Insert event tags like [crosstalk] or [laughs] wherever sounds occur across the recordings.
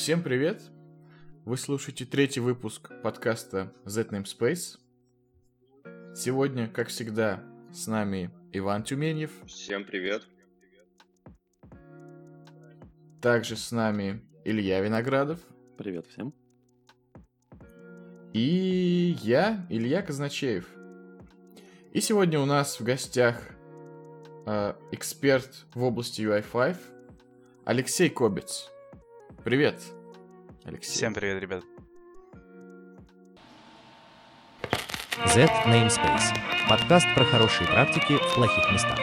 Всем привет! Вы слушаете третий выпуск подкаста Z Namespace. Сегодня, как всегда, с нами Иван Тюменьев. Всем привет! Также с нами Илья Виноградов. Привет всем. И я, Илья Казначеев. И сегодня у нас в гостях э, эксперт в области UI5 Алексей Кобец. Привет, Алексей. Всем привет, ребят. Z Namespace. Подкаст про хорошие практики в плохих местах.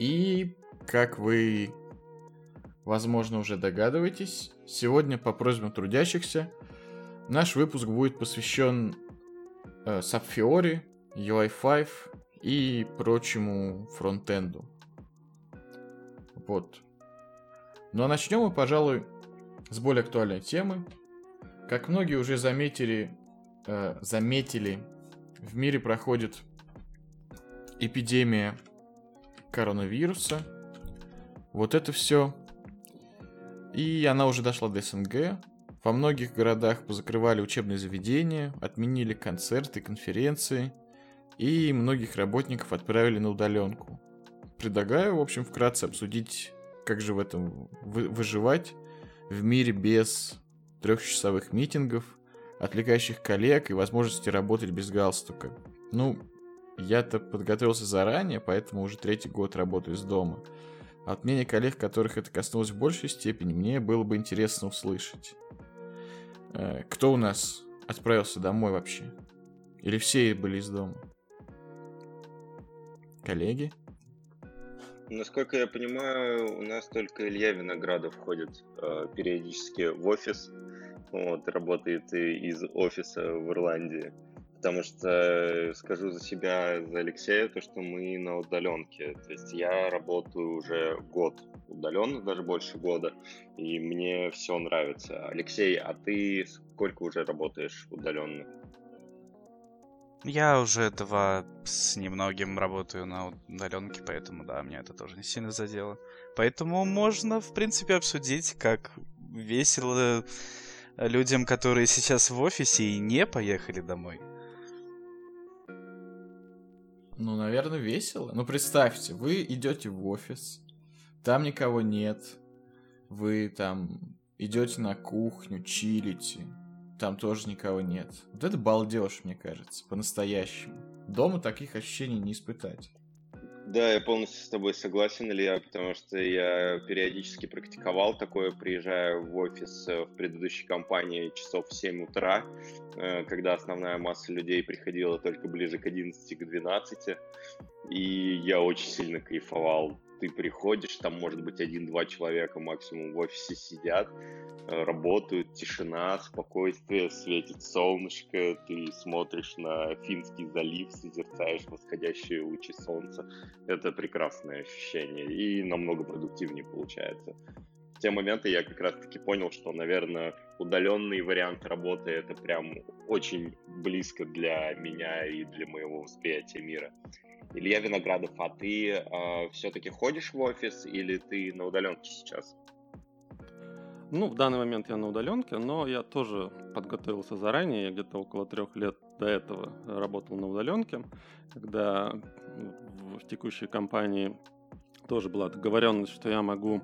И, как вы, возможно, уже догадываетесь, сегодня по просьбам трудящихся наш выпуск будет посвящен э, Subfiori, UI5 и прочему фронтенду. Вот. Ну начнем мы, пожалуй, с более актуальной темы. Как многие уже заметили, э, заметили, в мире проходит эпидемия коронавируса. Вот это все. И она уже дошла до СНГ. Во многих городах позакрывали учебные заведения, отменили концерты, конференции, и многих работников отправили на удаленку. Предлагаю, в общем, вкратце обсудить как же в этом вы, выживать в мире без трехчасовых митингов, отвлекающих коллег и возможности работать без галстука. Ну, я-то подготовился заранее, поэтому уже третий год работаю из дома. От мнения коллег, которых это коснулось в большей степени, мне было бы интересно услышать. Э, кто у нас отправился домой вообще? Или все были из дома? Коллеги? Насколько я понимаю, у нас только Илья Виноградов ходит э, периодически в офис. Вот, работает из офиса в Ирландии. Потому что э, скажу за себя, за Алексея, то, что мы на удаленке. То есть я работаю уже год удаленно, даже больше года, и мне все нравится. Алексей, а ты сколько уже работаешь удаленно? Я уже два с немногим работаю на удаленке, поэтому да, меня это тоже не сильно задело. Поэтому можно, в принципе, обсудить, как весело людям, которые сейчас в офисе и не поехали домой. Ну, наверное, весело. Ну, представьте, вы идете в офис, там никого нет, вы там идете на кухню, чилите, там тоже никого нет. Вот это балдеж, мне кажется, по-настоящему. Дома таких ощущений не испытать. Да, я полностью с тобой согласен, Илья, потому что я периодически практиковал такое, приезжая в офис э, в предыдущей компании часов в 7 утра, э, когда основная масса людей приходила только ближе к 11, к 12, и я очень сильно кайфовал ты приходишь, там может быть один-два человека максимум в офисе сидят, э, работают, тишина, спокойствие, светит солнышко, ты смотришь на Финский залив, созерцаешь восходящие лучи солнца. Это прекрасное ощущение и намного продуктивнее получается. В те моменты я как раз-таки понял, что, наверное, удаленный вариант работы это прям очень близко для меня и для моего восприятия мира. Илья Виноградов, а ты э, все-таки ходишь в офис или ты на удаленке сейчас? Ну, в данный момент я на удаленке, но я тоже подготовился заранее. Я где-то около трех лет до этого работал на удаленке, когда в текущей компании тоже была договоренность, что я могу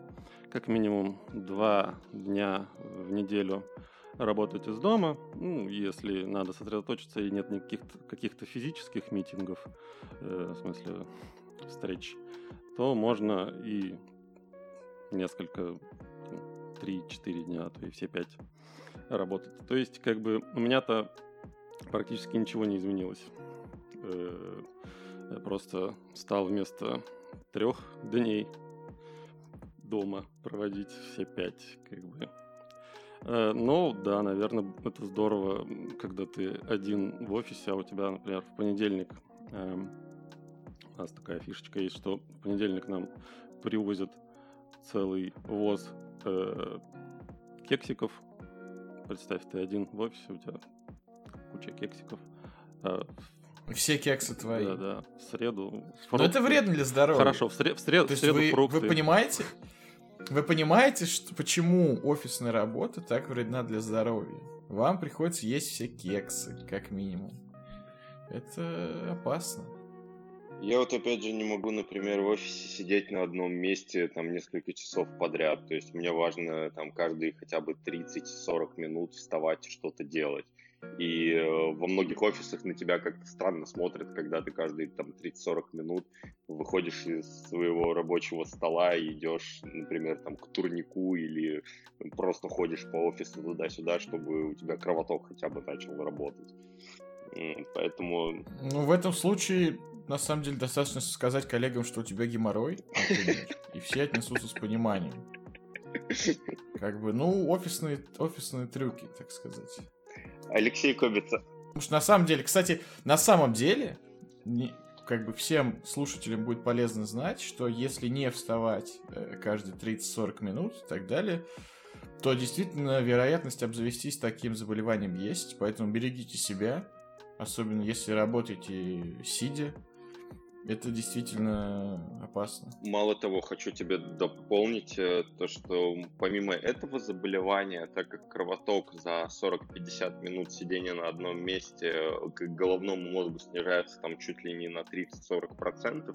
как минимум два дня в неделю работать из дома, ну, если надо сосредоточиться и нет никаких каких-то физических митингов, э, в смысле встреч, то можно и несколько, три-четыре дня, а то и все пять работать. То есть, как бы, у меня-то практически ничего не изменилось. Э, я просто стал вместо трех дней дома проводить все пять, как бы. Э, но да, наверное, это здорово, когда ты один в офисе, а у тебя, например, в понедельник эм, у нас такая фишечка есть, что в понедельник нам привозят целый воз э, кексиков. Представь, ты один в офисе, у тебя куча кексиков. А все кексы твои. Да, да. В среду. Фрукты. Но это вредно для здоровья. Хорошо, в, сред... в, сред... То в среду вы, фрукты. Вы понимаете? Вы понимаете, что, почему офисная работа так вредна для здоровья? Вам приходится есть все кексы, как минимум. Это опасно. Я вот опять же не могу, например, в офисе сидеть на одном месте там несколько часов подряд. То есть мне важно там каждые хотя бы 30-40 минут вставать и что-то делать. И э, во многих офисах на тебя как-то странно смотрят, когда ты каждые там 30-40 минут выходишь из своего рабочего стола и идешь, например, там к турнику или просто ходишь по офису туда-сюда, чтобы у тебя кровоток хотя бы начал работать. Поэтому... Ну, в этом случае, на самом деле, достаточно сказать коллегам, что у тебя геморрой, [laughs] и все отнесутся с пониманием. Как бы, ну, офисные, офисные трюки, так сказать. Алексей Кобица. Потому что на самом деле, кстати, на самом деле, как бы всем слушателям будет полезно знать, что если не вставать э, каждые 30-40 минут и так далее, то действительно вероятность обзавестись таким заболеванием есть. Поэтому берегите себя, особенно если работаете сидя, это действительно опасно. Мало того, хочу тебе дополнить э, то, что помимо этого заболевания, так как кровоток за 40-50 минут сидения на одном месте э, к головному мозгу снижается там чуть ли не на 30-40%,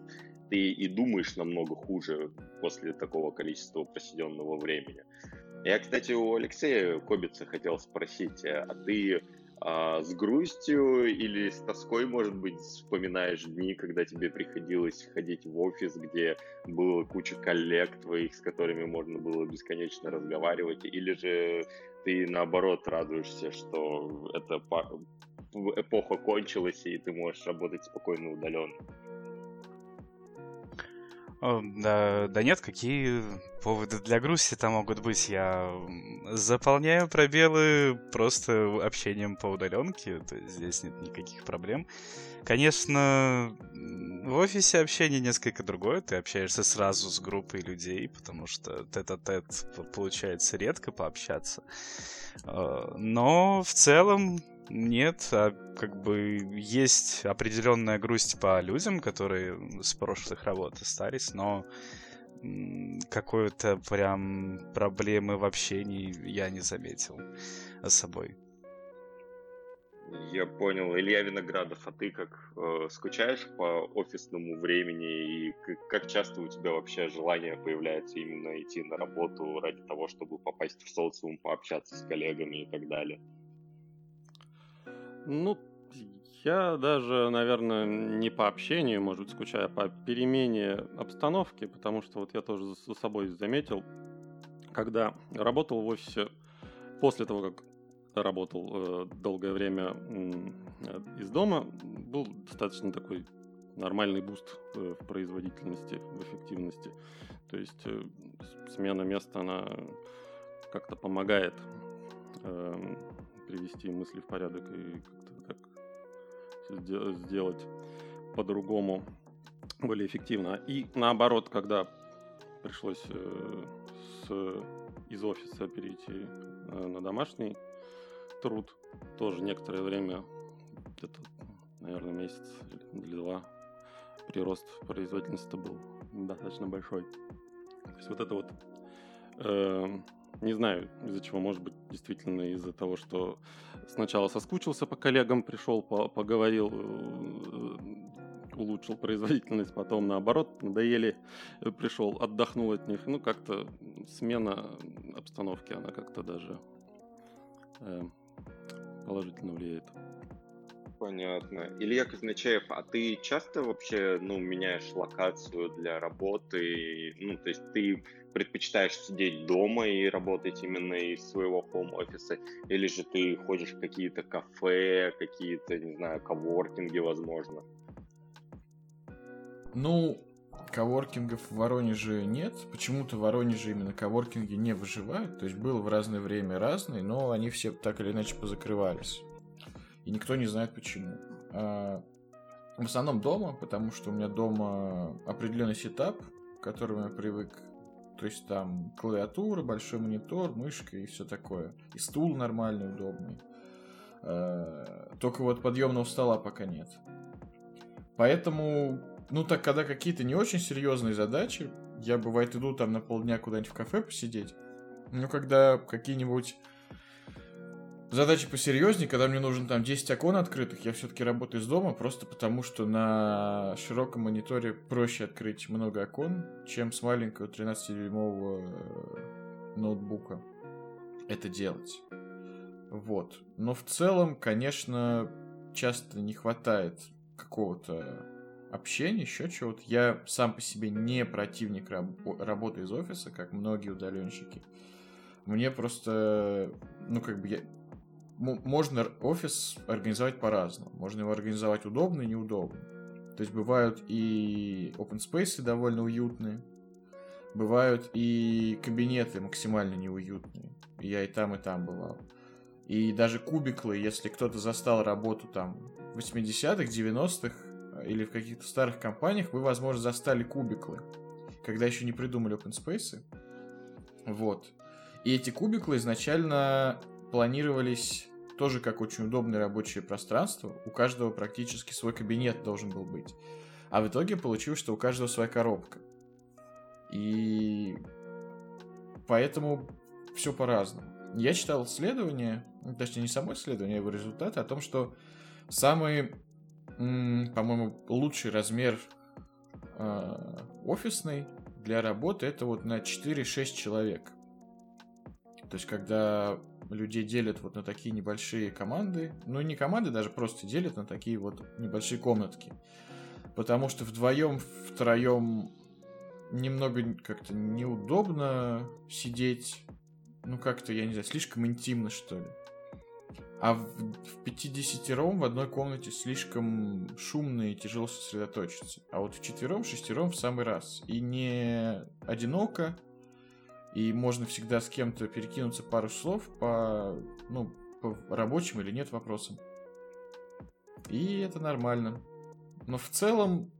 ты и думаешь намного хуже после такого количества просиденного времени. Я, кстати, у Алексея Кобица хотел спросить, э, а ты а, с грустью или с тоской, может быть, вспоминаешь дни, когда тебе приходилось ходить в офис, где было куча коллег твоих, с которыми можно было бесконечно разговаривать, или же ты наоборот радуешься, что эта эпоха кончилась, и ты можешь работать спокойно удаленно? Да, да нет, какие поводы для грусти-то могут быть? Я заполняю пробелы просто общением по удаленке, то есть здесь нет никаких проблем. Конечно, в офисе общение несколько другое, ты общаешься сразу с группой людей, потому что тет-а-тет получается редко пообщаться. А, но в целом нет, а как бы есть определенная грусть по людям, которые с прошлых работ остались, но какой-то прям проблемы в общении я не заметил с собой. Я понял. Илья Виноградов, а ты как э, скучаешь по офисному времени и как, как часто у тебя вообще желание появляется именно идти на работу ради того, чтобы попасть в социум, пообщаться с коллегами и так далее? Ну, я даже, наверное, не по общению, может быть, скучаю, а по перемене обстановки, потому что вот я тоже за собой заметил, когда работал в офисе, после того, как работал э, долгое время э, из дома, был достаточно такой нормальный boost э, в производительности, в эффективности. То есть э, смена места, она как-то помогает э, привести мысли в порядок и как-то так сделать по-другому, более эффективно. И наоборот, когда пришлось э, с, из офиса перейти э, на домашний труд, тоже некоторое время, где-то, наверное, месяц или два, прирост производительности был достаточно большой. То есть вот это вот э, не знаю, из-за чего, может быть, действительно из-за того, что сначала соскучился по коллегам, пришел, по поговорил, э, улучшил производительность, потом наоборот, надоели, э, пришел, отдохнул от них. Ну, как-то смена обстановки, она как-то даже э, положительно влияет. Понятно. Илья Казначеев, а ты часто вообще, ну, меняешь локацию для работы? Ну, то есть ты предпочитаешь сидеть дома и работать именно из своего хоум-офиса, или же ты ходишь в какие-то кафе, какие-то, не знаю, коворкинги, возможно? Ну, коворкингов в Воронеже нет. Почему-то в Воронеже именно коворкинги не выживают. То есть было в разное время разные, но они все так или иначе позакрывались и никто не знает почему. А, в основном дома, потому что у меня дома определенный сетап, к которому я привык. То есть там клавиатура, большой монитор, мышка и все такое. И стул нормальный, удобный. А, только вот подъемного стола пока нет. Поэтому, ну так, когда какие-то не очень серьезные задачи, Я, бывает, иду там на полдня куда-нибудь в кафе посидеть. Но когда какие-нибудь задачи посерьезнее, когда мне нужно там 10 окон открытых, я все-таки работаю из дома, просто потому что на широком мониторе проще открыть много окон, чем с маленького 13-дюймового э, ноутбука это делать. Вот. Но в целом, конечно, часто не хватает какого-то общения, еще чего-то. Я сам по себе не противник раб- работы из офиса, как многие удаленщики. Мне просто, ну, как бы я... Можно офис организовать по-разному. Можно его организовать удобно и неудобно. То есть бывают и open space довольно уютные, бывают и кабинеты максимально неуютные. Я и там, и там бывал. И даже кубиклы, если кто-то застал работу там 80-х, 90-х э, или в каких-то старых компаниях, вы, возможно, застали кубиклы, когда еще не придумали open space. Вот. И эти кубиклы изначально планировались тоже как очень удобное рабочее пространство. У каждого практически свой кабинет должен был быть. А в итоге получилось, что у каждого своя коробка. И поэтому все по-разному. Я читал исследование, ну, точнее не само исследование, а его результаты о том, что самый, по-моему, лучший размер э, офисный для работы это вот на 4-6 человек. То есть, когда людей делят вот на такие небольшие команды, ну не команды, даже просто делят на такие вот небольшие комнатки. Потому что вдвоем, втроем немного как-то неудобно сидеть ну как-то, я не знаю, слишком интимно, что ли. А в, в 50-ром в одной комнате слишком шумно и тяжело сосредоточиться. А вот в четвером, шестером в самый раз. И не одиноко, и можно всегда с кем-то перекинуться пару слов по, ну, по рабочим или нет вопросам. И это нормально. Но в целом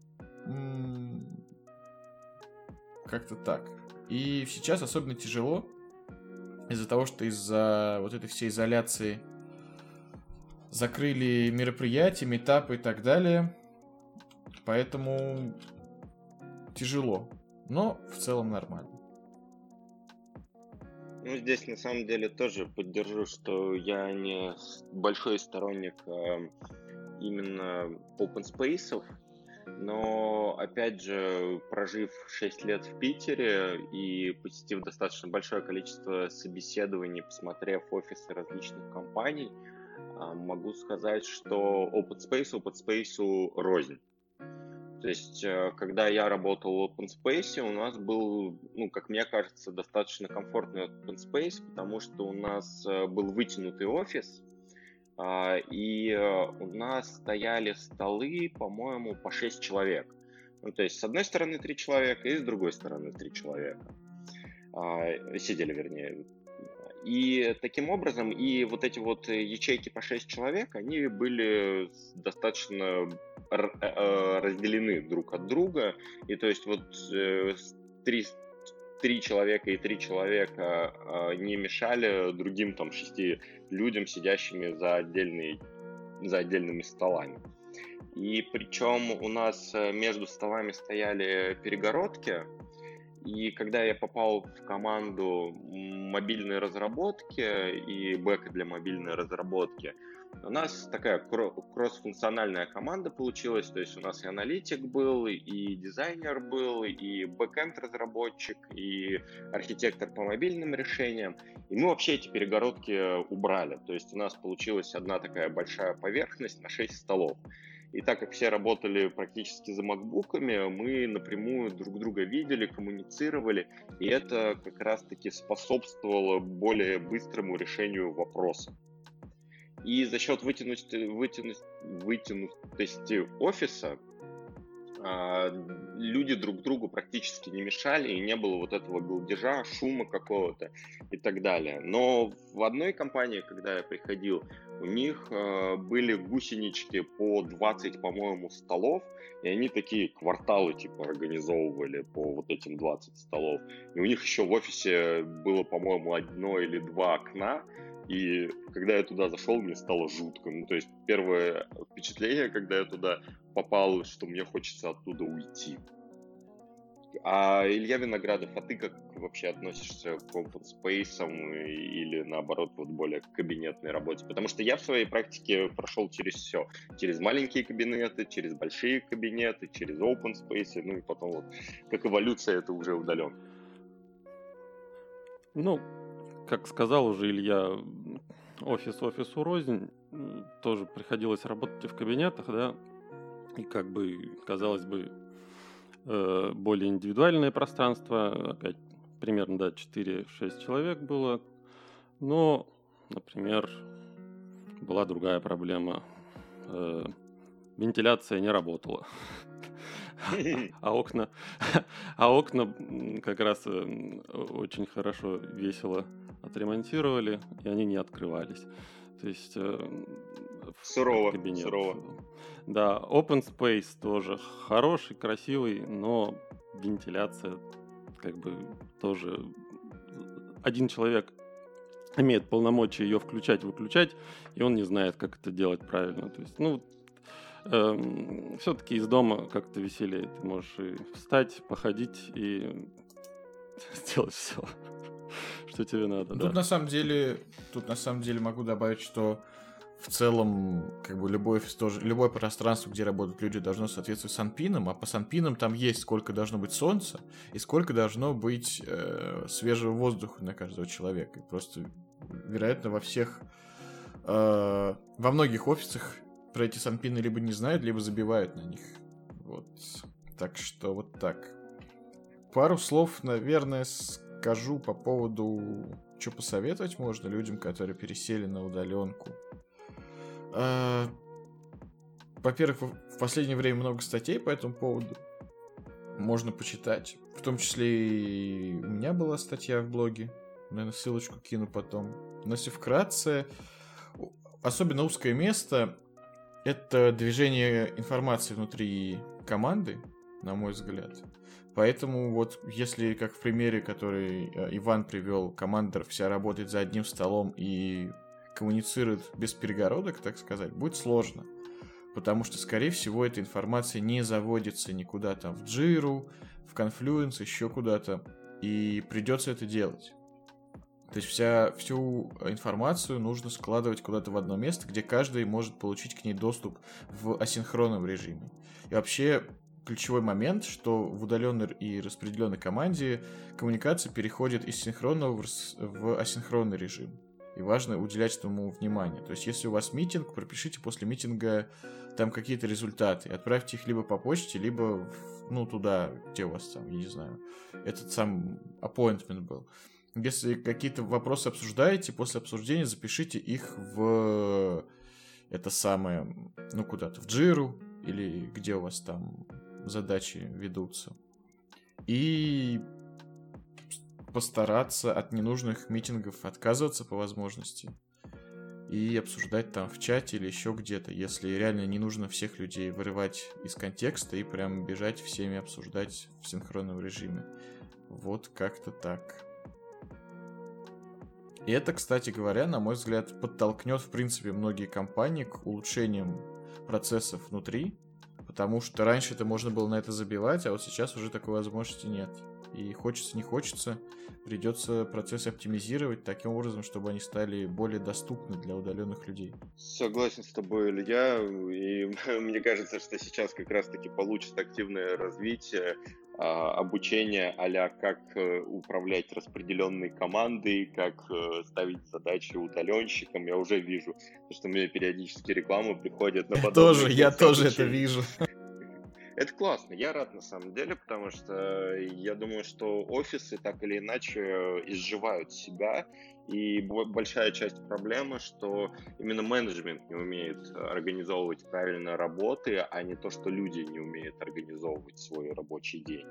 как-то так. И сейчас особенно тяжело, из-за того, что из-за вот этой всей изоляции закрыли мероприятия, метапы и так далее. Поэтому тяжело, но в целом нормально. Ну, здесь на самом деле тоже поддержу, что я не большой сторонник э, именно open space, но, опять же, прожив 6 лет в Питере и посетив достаточно большое количество собеседований, посмотрев офисы различных компаний, а, могу сказать, что Open Space Open Space рознь. То есть, э, когда я работал в Open Space, у нас был, ну, как мне кажется, достаточно комфортный Open Space, потому что у нас э, был вытянутый офис, а, и э, у нас стояли столы, по-моему, по 6 человек. Ну, то есть, с одной стороны три человека и с другой стороны три человека. А, сидели, вернее. И таким образом, и вот эти вот ячейки по 6 человек, они были достаточно э, разделены друг от друга. И то есть вот э, три три человека и три человека э, не мешали другим там шести людям, сидящими за, отдельные, за отдельными столами. И причем у нас э, между столами стояли перегородки, и когда я попал в команду мобильной разработки и бэка для мобильной разработки, у нас такая кросс-функциональная команда получилась, то есть у нас и аналитик был, и дизайнер был, и бэкэнд разработчик, и архитектор по мобильным решениям. И мы вообще эти перегородки убрали. То есть у нас получилась одна такая большая поверхность на 6 столов. И так как все работали практически за макбуками, мы напрямую друг друга видели, коммуницировали, и это как раз-таки способствовало более быстрому решению вопроса. И за счет вытянутости, вытянутости офиса люди друг другу практически не мешали, и не было вот этого голдежа, шума какого-то и так далее. Но в одной компании, когда я приходил, у них э, были гусенички по 20, по-моему, столов, и они такие кварталы типа организовывали по вот этим 20 столов. И у них еще в офисе было, по-моему, одно или два окна, и когда я туда зашел, мне стало жутко. Ну, то есть первое впечатление, когда я туда попал, что мне хочется оттуда уйти. А Илья Виноградов, а ты как вообще относишься к open space или наоборот вот более к кабинетной работе? Потому что я в своей практике прошел через все. Через маленькие кабинеты, через большие кабинеты, через open space, ну и потом вот как эволюция это уже удален. Ну, как сказал уже Илья, офис офису рознь, тоже приходилось работать в кабинетах, да, и как бы, казалось бы, э, более индивидуальное пространство, опять примерно, да, 4-6 человек было, но, например, была другая проблема. Э, вентиляция не работала. А окна, а окна как раз э, очень хорошо, весело отремонтировали, и они не открывались. То есть сурово, кабинет. сурово. Да, open space тоже хороший, красивый, но вентиляция как бы тоже один человек имеет полномочия ее включать, выключать, и он не знает, как это делать правильно. То есть, ну, эм, все-таки из дома как-то веселее. Ты можешь и встать, походить и [laughs] сделать все, что тебе надо. Тут да. на самом деле, тут на самом деле могу добавить, что в целом, как бы любой офис тоже, любое пространство, где работают люди, должно соответствовать санпинам, а по санпинам там есть сколько должно быть солнца и сколько должно быть э, свежего воздуха на каждого человека. И просто, вероятно, во всех, э, во многих офисах про эти санпины либо не знают, либо забивают на них. Вот. Так что вот так. Пару слов, наверное, скажу по поводу, что посоветовать можно людям, которые пересели на удаленку. А, во-первых, в последнее время много статей по этому поводу. Можно почитать. В том числе и у меня была статья в блоге. Наверное, ссылочку кину потом. Но если вкратце, особенно узкое место — это движение информации внутри команды, на мой взгляд. Поэтому вот если, как в примере, который э, Иван привел, команда вся работает за одним столом и коммуницирует без перегородок, так сказать, будет сложно. Потому что, скорее всего, эта информация не заводится никуда там в Джиру, в Confluence, еще куда-то. И придется это делать. То есть вся, всю информацию нужно складывать куда-то в одно место, где каждый может получить к ней доступ в асинхронном режиме. И вообще ключевой момент, что в удаленной и распределенной команде коммуникация переходит из синхронного в, асинхронный режим и важно уделять этому внимание. То есть, если у вас митинг, пропишите после митинга там какие-то результаты, отправьте их либо по почте, либо ну туда, где у вас там, я не знаю, этот сам appointment был. Если какие-то вопросы обсуждаете, после обсуждения запишите их в это самое, ну куда-то, в джиру или где у вас там задачи ведутся. И постараться от ненужных митингов отказываться по возможности и обсуждать там в чате или еще где-то, если реально не нужно всех людей вырывать из контекста и прям бежать всеми обсуждать в синхронном режиме. Вот как-то так. И это, кстати говоря, на мой взгляд, подтолкнет, в принципе, многие компании к улучшениям процессов внутри, потому что раньше это можно было на это забивать, а вот сейчас уже такой возможности нет. И хочется, не хочется, придется процессы оптимизировать таким образом, чтобы они стали более доступны для удаленных людей. Согласен с тобой, Илья. И [laughs] мне кажется, что сейчас как раз-таки получится активное развитие а, обучение а как э, управлять распределенной командой, как э, ставить задачи удаленщикам. Я уже вижу, что мне периодически рекламы приходят на подобные Тоже, я тоже это вижу. Это классно, я рад на самом деле, потому что я думаю, что офисы так или иначе изживают себя, и большая часть проблемы, что именно менеджмент не умеет организовывать правильно работы, а не то, что люди не умеют организовывать свой рабочий день.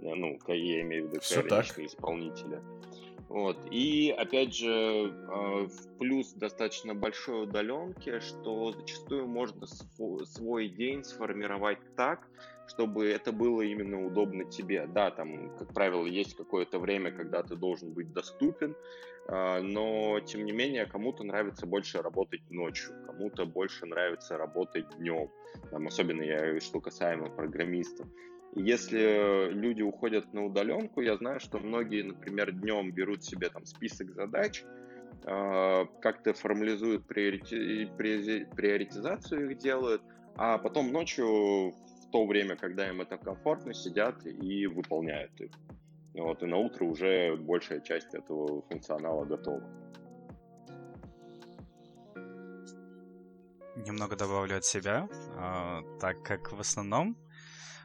Ну, я имею в виду конечно, исполнителя. Вот. И опять же, а, в плюс достаточно большой удаленки, что зачастую можно свой день сформировать так, чтобы это было именно удобно тебе. Да, там, как правило, есть какое-то время, когда ты должен быть доступен, а, но, тем не менее, кому-то нравится больше работать ночью, кому-то больше нравится работать днем. Там, особенно я, что касаемо программистов. Если люди уходят на удаленку, я знаю, что многие, например, днем берут себе там список задач, а, как-то формализуют приорити... приоритизацию их делают, а потом ночью в то время, когда им это комфортно, сидят и выполняют их. Вот, и на утро уже большая часть этого функционала готова. Немного добавлю от себя, а, так как в основном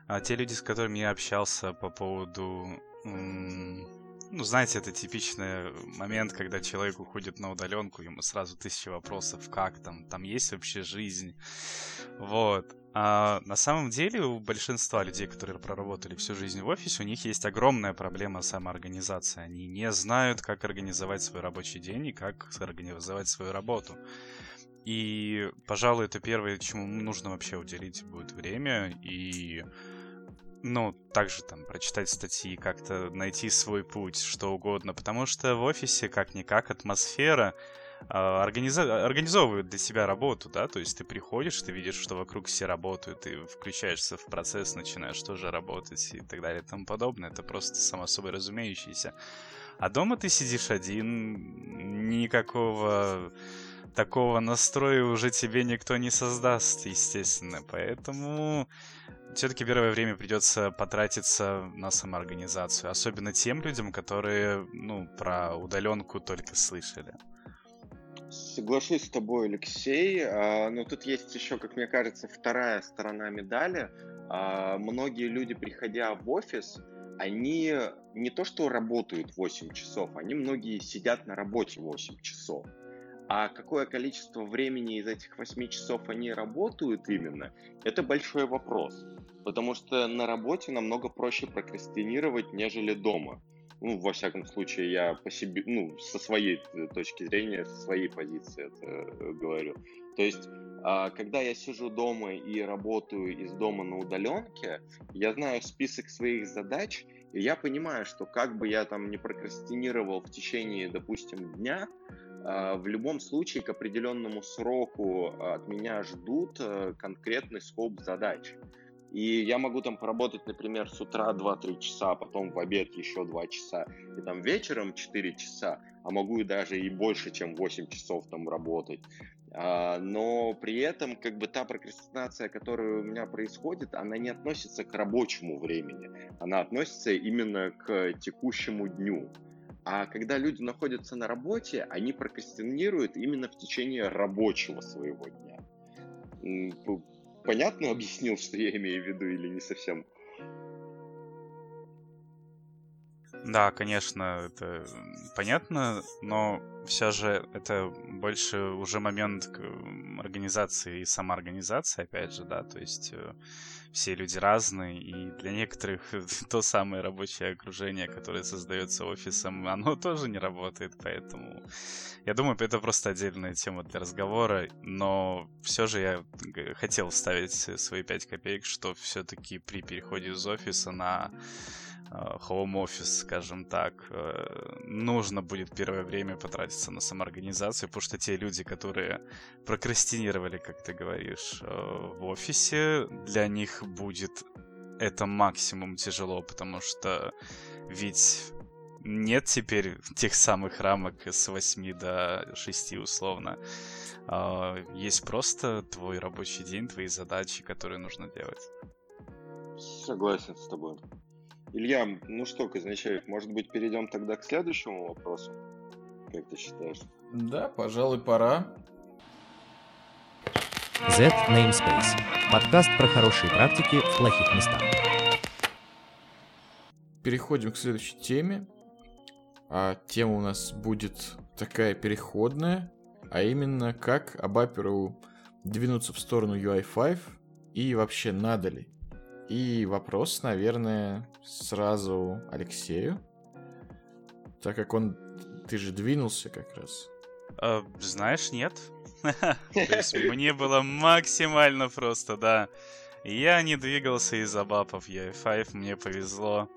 а, те люди, с которыми я общался по поводу ну, знаете, это типичный момент, когда человек уходит на удаленку, ему сразу тысяча вопросов, как там, там есть вообще жизнь. Вот. А на самом деле у большинства людей, которые проработали всю жизнь в офисе, у них есть огромная проблема самоорганизации. Они не знают, как организовать свой рабочий день и как организовать свою работу. И, пожалуй, это первое, чему нужно вообще уделить будет время. И ну, также там прочитать статьи, как-то найти свой путь, что угодно, потому что в офисе как-никак атмосфера э, организа- организовывает для себя работу, да, то есть ты приходишь, ты видишь, что вокруг все работают, ты включаешься в процесс, начинаешь тоже работать и так далее и тому подобное, это просто само собой разумеющееся. А дома ты сидишь один, никакого такого настроя уже тебе никто не создаст, естественно, поэтому все-таки первое время придется потратиться на самоорганизацию, особенно тем людям, которые, ну, про удаленку только слышали. Соглашусь с тобой, Алексей. А, но тут есть еще, как мне кажется, вторая сторона медали. А, многие люди, приходя в офис, они не то что работают 8 часов, они многие сидят на работе 8 часов. А какое количество времени из этих 8 часов они работают именно, это большой вопрос. Потому что на работе намного проще прокрастинировать, нежели дома. Ну, во всяком случае, я по себе, ну, со своей э, точки зрения, со своей позиции это э, говорю. То есть, а, когда я сижу дома и работаю из дома на удаленке, я знаю список своих задач, и я понимаю, что как бы я там не прокрастинировал в течение, допустим, дня, в любом случае к определенному сроку от меня ждут э, конкретный скоп задач. И я могу там поработать, например, с утра 2-3 часа, а потом в обед еще 2 часа, и там вечером 4 часа, а могу и даже и больше, чем 8 часов там работать. А, но при этом как бы та прокрастинация, которая у меня происходит, она не относится к рабочему времени, она относится именно к текущему дню. А когда люди находятся на работе, они прокрастинируют именно в течение рабочего своего дня. Понятно объяснил, что я имею в виду, или не совсем? Да, конечно, это понятно, но все же это больше уже момент организации и самоорганизации, опять же, да, то есть э, все люди разные, и для некоторых [laughs] то самое рабочее окружение, которое создается офисом, оно тоже не работает, поэтому я думаю, это просто отдельная тема для разговора, но все же я хотел вставить свои пять копеек, что все-таки при переходе из офиса на Э, home office, скажем так, э, нужно будет первое время потратиться на самоорганизацию, потому что те люди, которые прокрастинировали, как ты говоришь, э, в офисе, для них будет это максимум тяжело, потому что ведь нет теперь тех самых рамок с 8 до 6 условно. Есть просто твой рабочий день, твои задачи, которые нужно делать. Согласен с тобой. Илья, ну что, Казначеев, может быть, перейдем тогда к следующему вопросу? Как ты считаешь? Да, пожалуй, пора. Z Namespace. Подкаст про хорошие практики в плохих местах. Переходим к следующей теме. А тема у нас будет такая переходная, а именно как Абаперу двинуться в сторону UI5 и вообще надо ли. И вопрос, наверное, сразу Алексею, так как он, ты же двинулся как раз. Э, знаешь, нет. [laughs] Мне было максимально просто, да. Я не двигался из-за бапов UI5, мне повезло.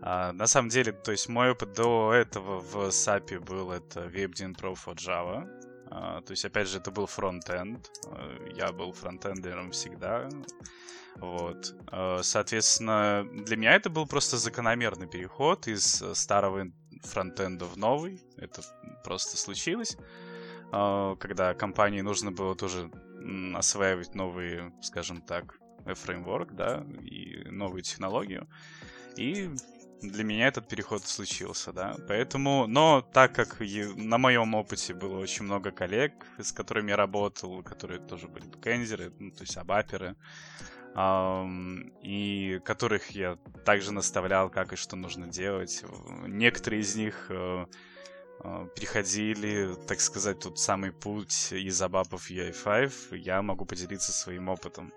А, на самом деле, то есть мой опыт до этого в SAP был это WebDyn Pro for Java. А, то есть, опять же, это был фронт-энд. А, я был фронтендером всегда. Вот. А, соответственно, для меня это был просто закономерный переход из старого фронтенда в новый. Это просто случилось. Когда компании нужно было тоже осваивать новые, скажем так, фреймворк, да, и новую технологию. И для меня этот переход случился, да. Поэтому, но так как на моем опыте было очень много коллег, с которыми я работал, которые тоже были бэкэндеры, ну, то есть абаперы, Um, и которых я также наставлял, как и что нужно делать. Некоторые из них uh, переходили, так сказать, тот самый путь из абапов UI5, я могу поделиться своим опытом.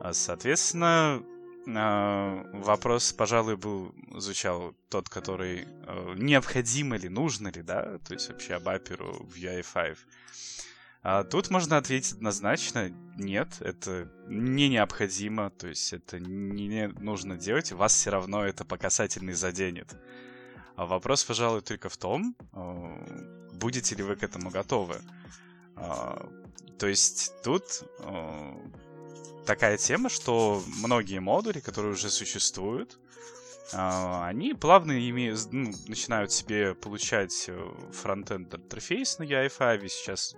А, соответственно, вопрос, пожалуй, был, звучал тот, который а, необходимо ли, нужно ли, да, то есть вообще об аперу в UI5. А тут можно ответить однозначно, нет, это не необходимо, то есть это не нужно делать, вас все равно это по касательной заденет. А вопрос, пожалуй, только в том, будете ли вы к этому готовы. То есть тут такая тема, что многие модули, которые уже существуют, Uh, они плавно ими, ну, начинают себе получать э, фронтенд интерфейс на UI5. Сейчас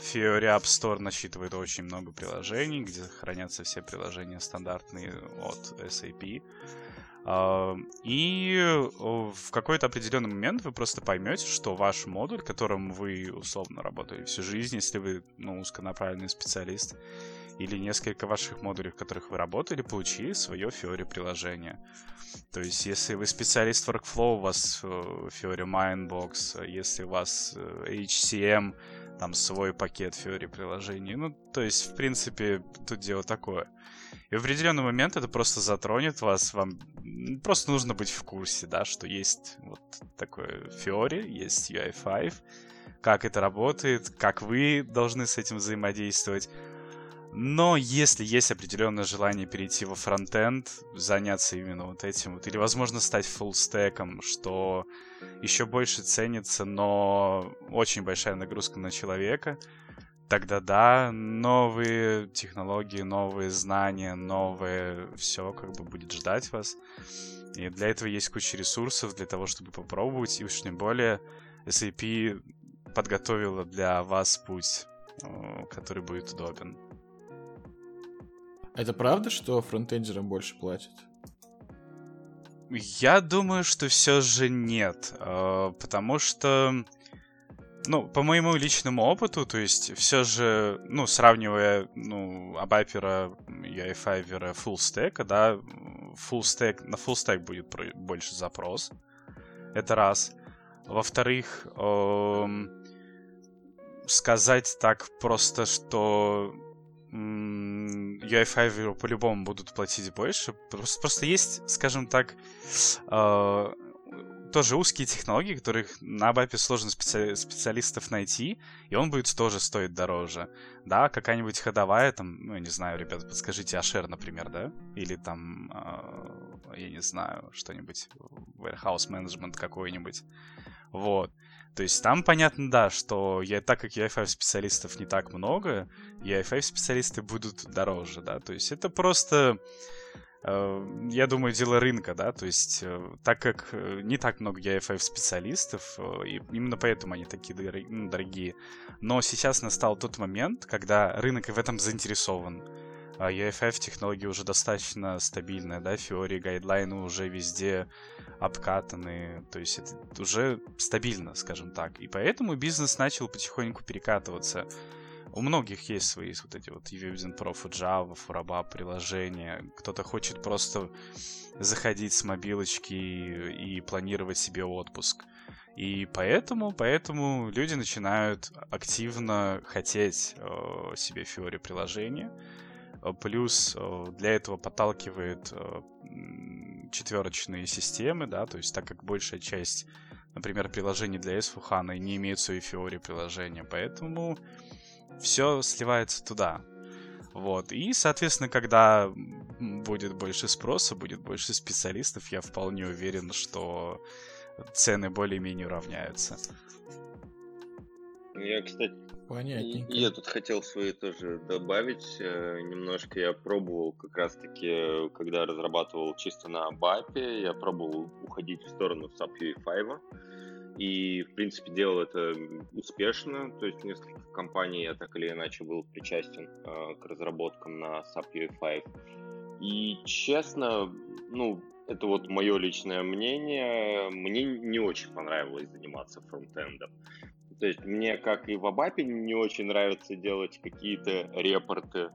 Fiori App Store насчитывает очень много приложений, где хранятся все приложения стандартные от SAP. Uh, и в какой-то определенный момент вы просто поймете, что ваш модуль, которым вы условно работали всю жизнь, если вы ну, узконаправленный специалист, или несколько ваших модулей, в которых вы работали, получили свое Fiori приложение. То есть, если вы специалист workflow, у вас э, Fiori Mindbox, если у вас э, HCM, там свой пакет Fiori приложений. Ну, то есть, в принципе, тут дело такое. И в определенный момент это просто затронет вас, вам просто нужно быть в курсе, да, что есть вот такое Fiori, есть UI5, как это работает, как вы должны с этим взаимодействовать. Но если есть определенное желание перейти во фронтенд, заняться именно вот этим вот, или, возможно, стать фуллстеком, что еще больше ценится, но очень большая нагрузка на человека, тогда да, новые технологии, новые знания, новое все как бы будет ждать вас. И для этого есть куча ресурсов для того, чтобы попробовать, и уж тем более SAP подготовила для вас путь, э, который будет удобен. Это правда, что фронтендерам больше платят? Я думаю, что все же нет, а, потому что, ну, по моему личному опыту, то есть все же, ну, сравнивая, ну, Абапера и iFiverr full stack, да, full stack, на full stack будет больше запрос, это раз. Во-вторых, сказать так просто, что UI5 по-любому будут платить больше. Просто, просто есть, скажем так, э, тоже узкие технологии, которых на Абапе сложно специ... специалистов найти, и он будет тоже стоить дороже. Да, какая-нибудь ходовая, там, ну, не знаю, ребята, подскажите, Ашер, например, да? Или там, э, я не знаю, что-нибудь, warehouse management какой-нибудь. Вот. То есть там понятно, да, что я, так как UI5 специалистов не так много, UI5 специалисты будут дороже, да, то есть это просто, э, я думаю, дело рынка, да, то есть э, так как э, не так много UI5 специалистов, э, и именно поэтому они такие дорогие, но сейчас настал тот момент, когда рынок в этом заинтересован, UFF технология уже достаточно стабильная, да, Fiori, гайдлайны уже везде обкатаны, то есть это уже стабильно, скажем так. И поэтому бизнес начал потихоньку перекатываться. У многих есть свои вот эти вот Evision Pro, Java, Furaba приложения. Кто-то хочет просто заходить с мобилочки и, планировать себе отпуск. И поэтому, поэтому люди начинают активно хотеть э, себе Fiori приложение. Плюс э, для этого подталкивает э, четверочные системы, да, то есть так как большая часть, например, приложений для SVHANA не имеет своей Fiori приложения, поэтому все сливается туда. Вот. И, соответственно, когда будет больше спроса, будет больше специалистов, я вполне уверен, что цены более-менее уравняются. Я, кстати, Понятненько. Я тут хотел свои тоже добавить э, немножко. Я пробовал как раз-таки, когда разрабатывал чисто на BAP, я пробовал уходить в сторону SAP UI5. И, в принципе, делал это успешно. То есть в нескольких компаний я так или иначе был причастен э, к разработкам на SAP UI5. И, честно, ну, это вот мое личное мнение. Мне не очень понравилось заниматься фронтендом. То есть мне, как и в Абапе, не очень нравится делать какие-то репорты,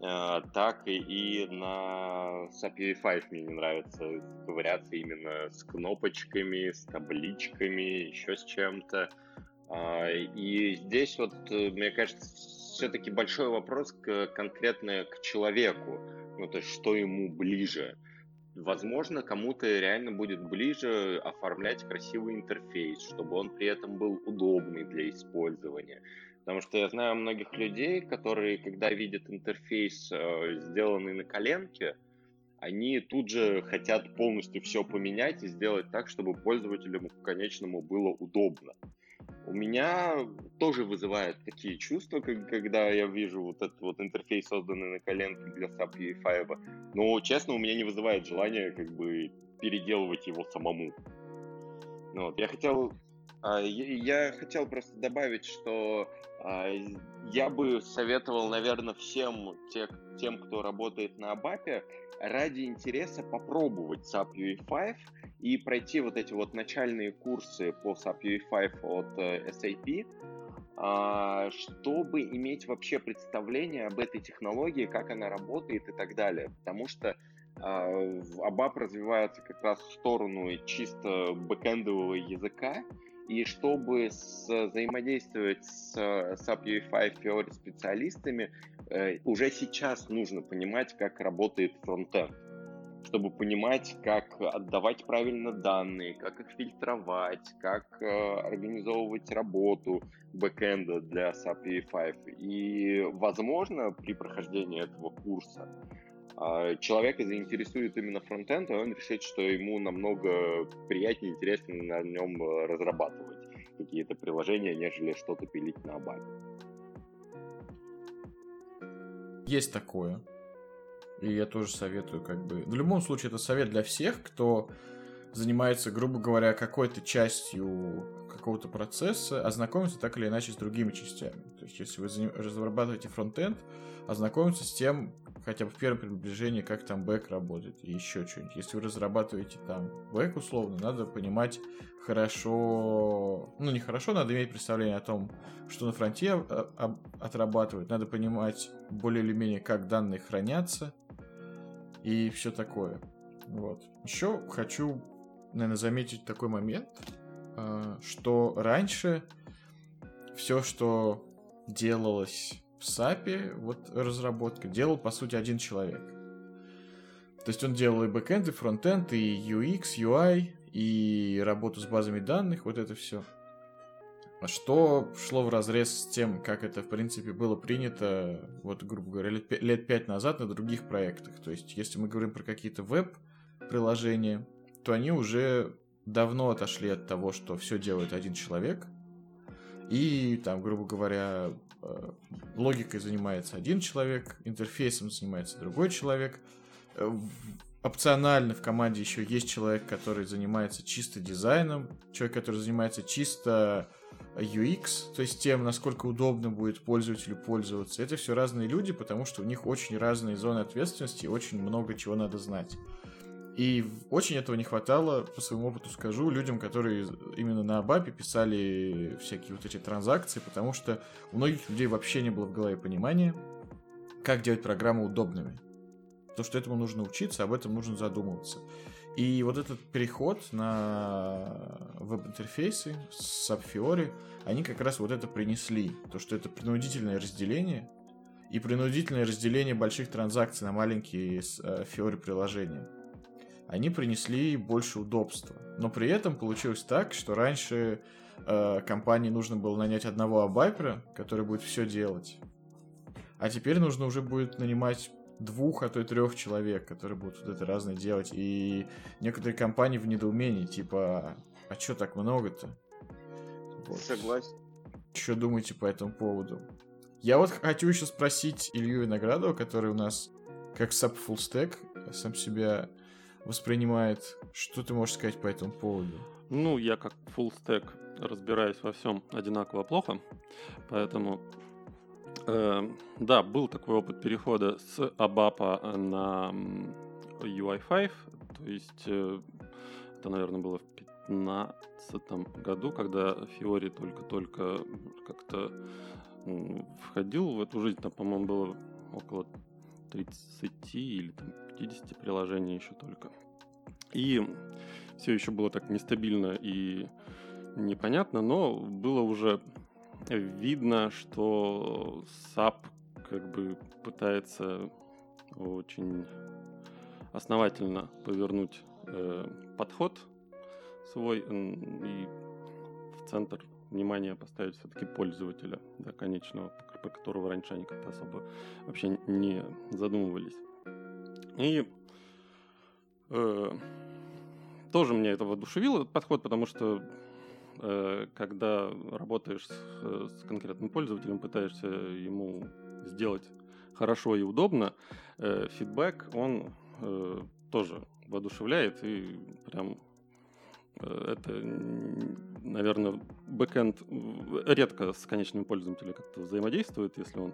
э, так и, и на 5 мне не нравится ковыряться именно с кнопочками, с табличками, еще с чем-то. Э, и здесь вот, э, мне кажется, все-таки большой вопрос к, конкретно к человеку, ну то есть что ему ближе. Возможно, кому-то реально будет ближе оформлять красивый интерфейс, чтобы он при этом был удобный для использования. Потому что я знаю многих людей, которые, когда видят интерфейс, э, сделанный на коленке, они тут же хотят полностью все поменять и сделать так, чтобы пользователю конечному было удобно у меня тоже вызывает такие чувства, как, когда я вижу вот этот вот интерфейс, созданный на коленке для SAP UI5. Но, честно, у меня не вызывает желания как бы переделывать его самому. Ну, вот, я хотел я хотел просто добавить, что а, я бы советовал, наверное, всем тех, тем, кто работает на Абапе, ради интереса попробовать SAP UI5 и пройти вот эти вот начальные курсы по SAP UI5 от э, SAP, а, чтобы иметь вообще представление об этой технологии, как она работает и так далее. Потому что ABAP развивается как раз в сторону чисто бэкэндового языка, и чтобы взаимодействовать с SAP UI5 Fiori специалистами, э, уже сейчас нужно понимать, как работает фронтенд чтобы понимать, как отдавать правильно данные, как их фильтровать, как э, организовывать работу бэкэнда для SAP UI5. И, возможно, при прохождении этого курса человека заинтересует именно фронтенд, и он решит, что ему намного приятнее интереснее на нем э, разрабатывать какие-то приложения, нежели что-то пилить на абаке. Есть такое. И я тоже советую, как бы. В любом случае, это совет для всех, кто занимается, грубо говоря, какой-то частью какого-то процесса, ознакомиться так или иначе с другими частями. То есть, если вы разрабатываете фронтенд, ознакомиться с тем, хотя бы в первом приближении, как там бэк работает и еще что-нибудь. Если вы разрабатываете там бэк условно, надо понимать хорошо, ну не хорошо, надо иметь представление о том, что на фронте а, отрабатывают, надо понимать более или менее, как данные хранятся и все такое. Вот. Еще хочу, наверное, заметить такой момент, а, что раньше все, что делалось в SAP, вот разработка, делал, по сути, один человек. То есть он делал и бэкэнд, и фронтенд, и UX, UI, и работу с базами данных, вот это все. Что шло в разрез с тем, как это, в принципе, было принято, вот, грубо говоря, лет пять назад на других проектах. То есть, если мы говорим про какие-то веб-приложения, то они уже давно отошли от того, что все делает один человек, и там, грубо говоря, э, логикой занимается один человек, интерфейсом занимается другой человек. Э, опционально в команде еще есть человек, который занимается чисто дизайном, человек, который занимается чисто UX, то есть тем, насколько удобно будет пользователю пользоваться. Это все разные люди, потому что у них очень разные зоны ответственности и очень много чего надо знать. И очень этого не хватало, по своему опыту скажу, людям, которые именно на Абапе писали всякие вот эти транзакции, потому что у многих людей вообще не было в голове понимания, как делать программы удобными. То, что этому нужно учиться, об этом нужно задумываться. И вот этот переход на веб-интерфейсы с Subfiori, они как раз вот это принесли. То, что это принудительное разделение и принудительное разделение больших транзакций на маленькие э, Fiori приложения они принесли больше удобства. Но при этом получилось так, что раньше э, компании нужно было нанять одного абайпера, который будет все делать. А теперь нужно уже будет нанимать двух, а то и трех человек, которые будут вот это разное делать. И некоторые компании в недоумении, типа, а что так много-то? Вот. Согласен. еще думаете по этому поводу? Я вот хочу еще спросить Илью Виноградова, который у нас как саб stack сам себя воспринимает. Что ты можешь сказать по этому поводу? Ну, я как full stack разбираюсь во всем одинаково плохо, поэтому э, да, был такой опыт перехода с ABAP на UI5, то есть э, это, наверное, было в 2015 году, когда Фиори только-только как-то входил в эту жизнь, там, по-моему, было около 30 или там, 50 приложений еще только. И все еще было так нестабильно и непонятно, но было уже видно, что SAP как бы пытается очень основательно повернуть э, подход свой и в центр внимания поставить все-таки пользователя, да, конечного, про которого раньше они как-то особо вообще не задумывались. И э, тоже меня это воодушевило, этот подход, потому что э, когда работаешь с, с конкретным пользователем, пытаешься ему сделать хорошо и удобно, э, фидбэк, он э, тоже воодушевляет и прям э, это, наверное, бэкэнд редко с конечным пользователем как-то взаимодействует, если он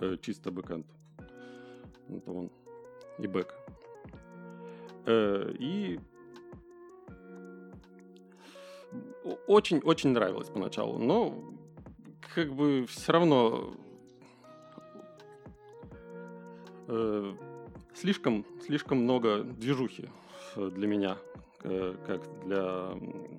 э, чисто бэкэнд. Это он и бэк. Э, и очень-очень нравилось поначалу, но как бы все равно э, слишком, слишком много движухи для меня, как для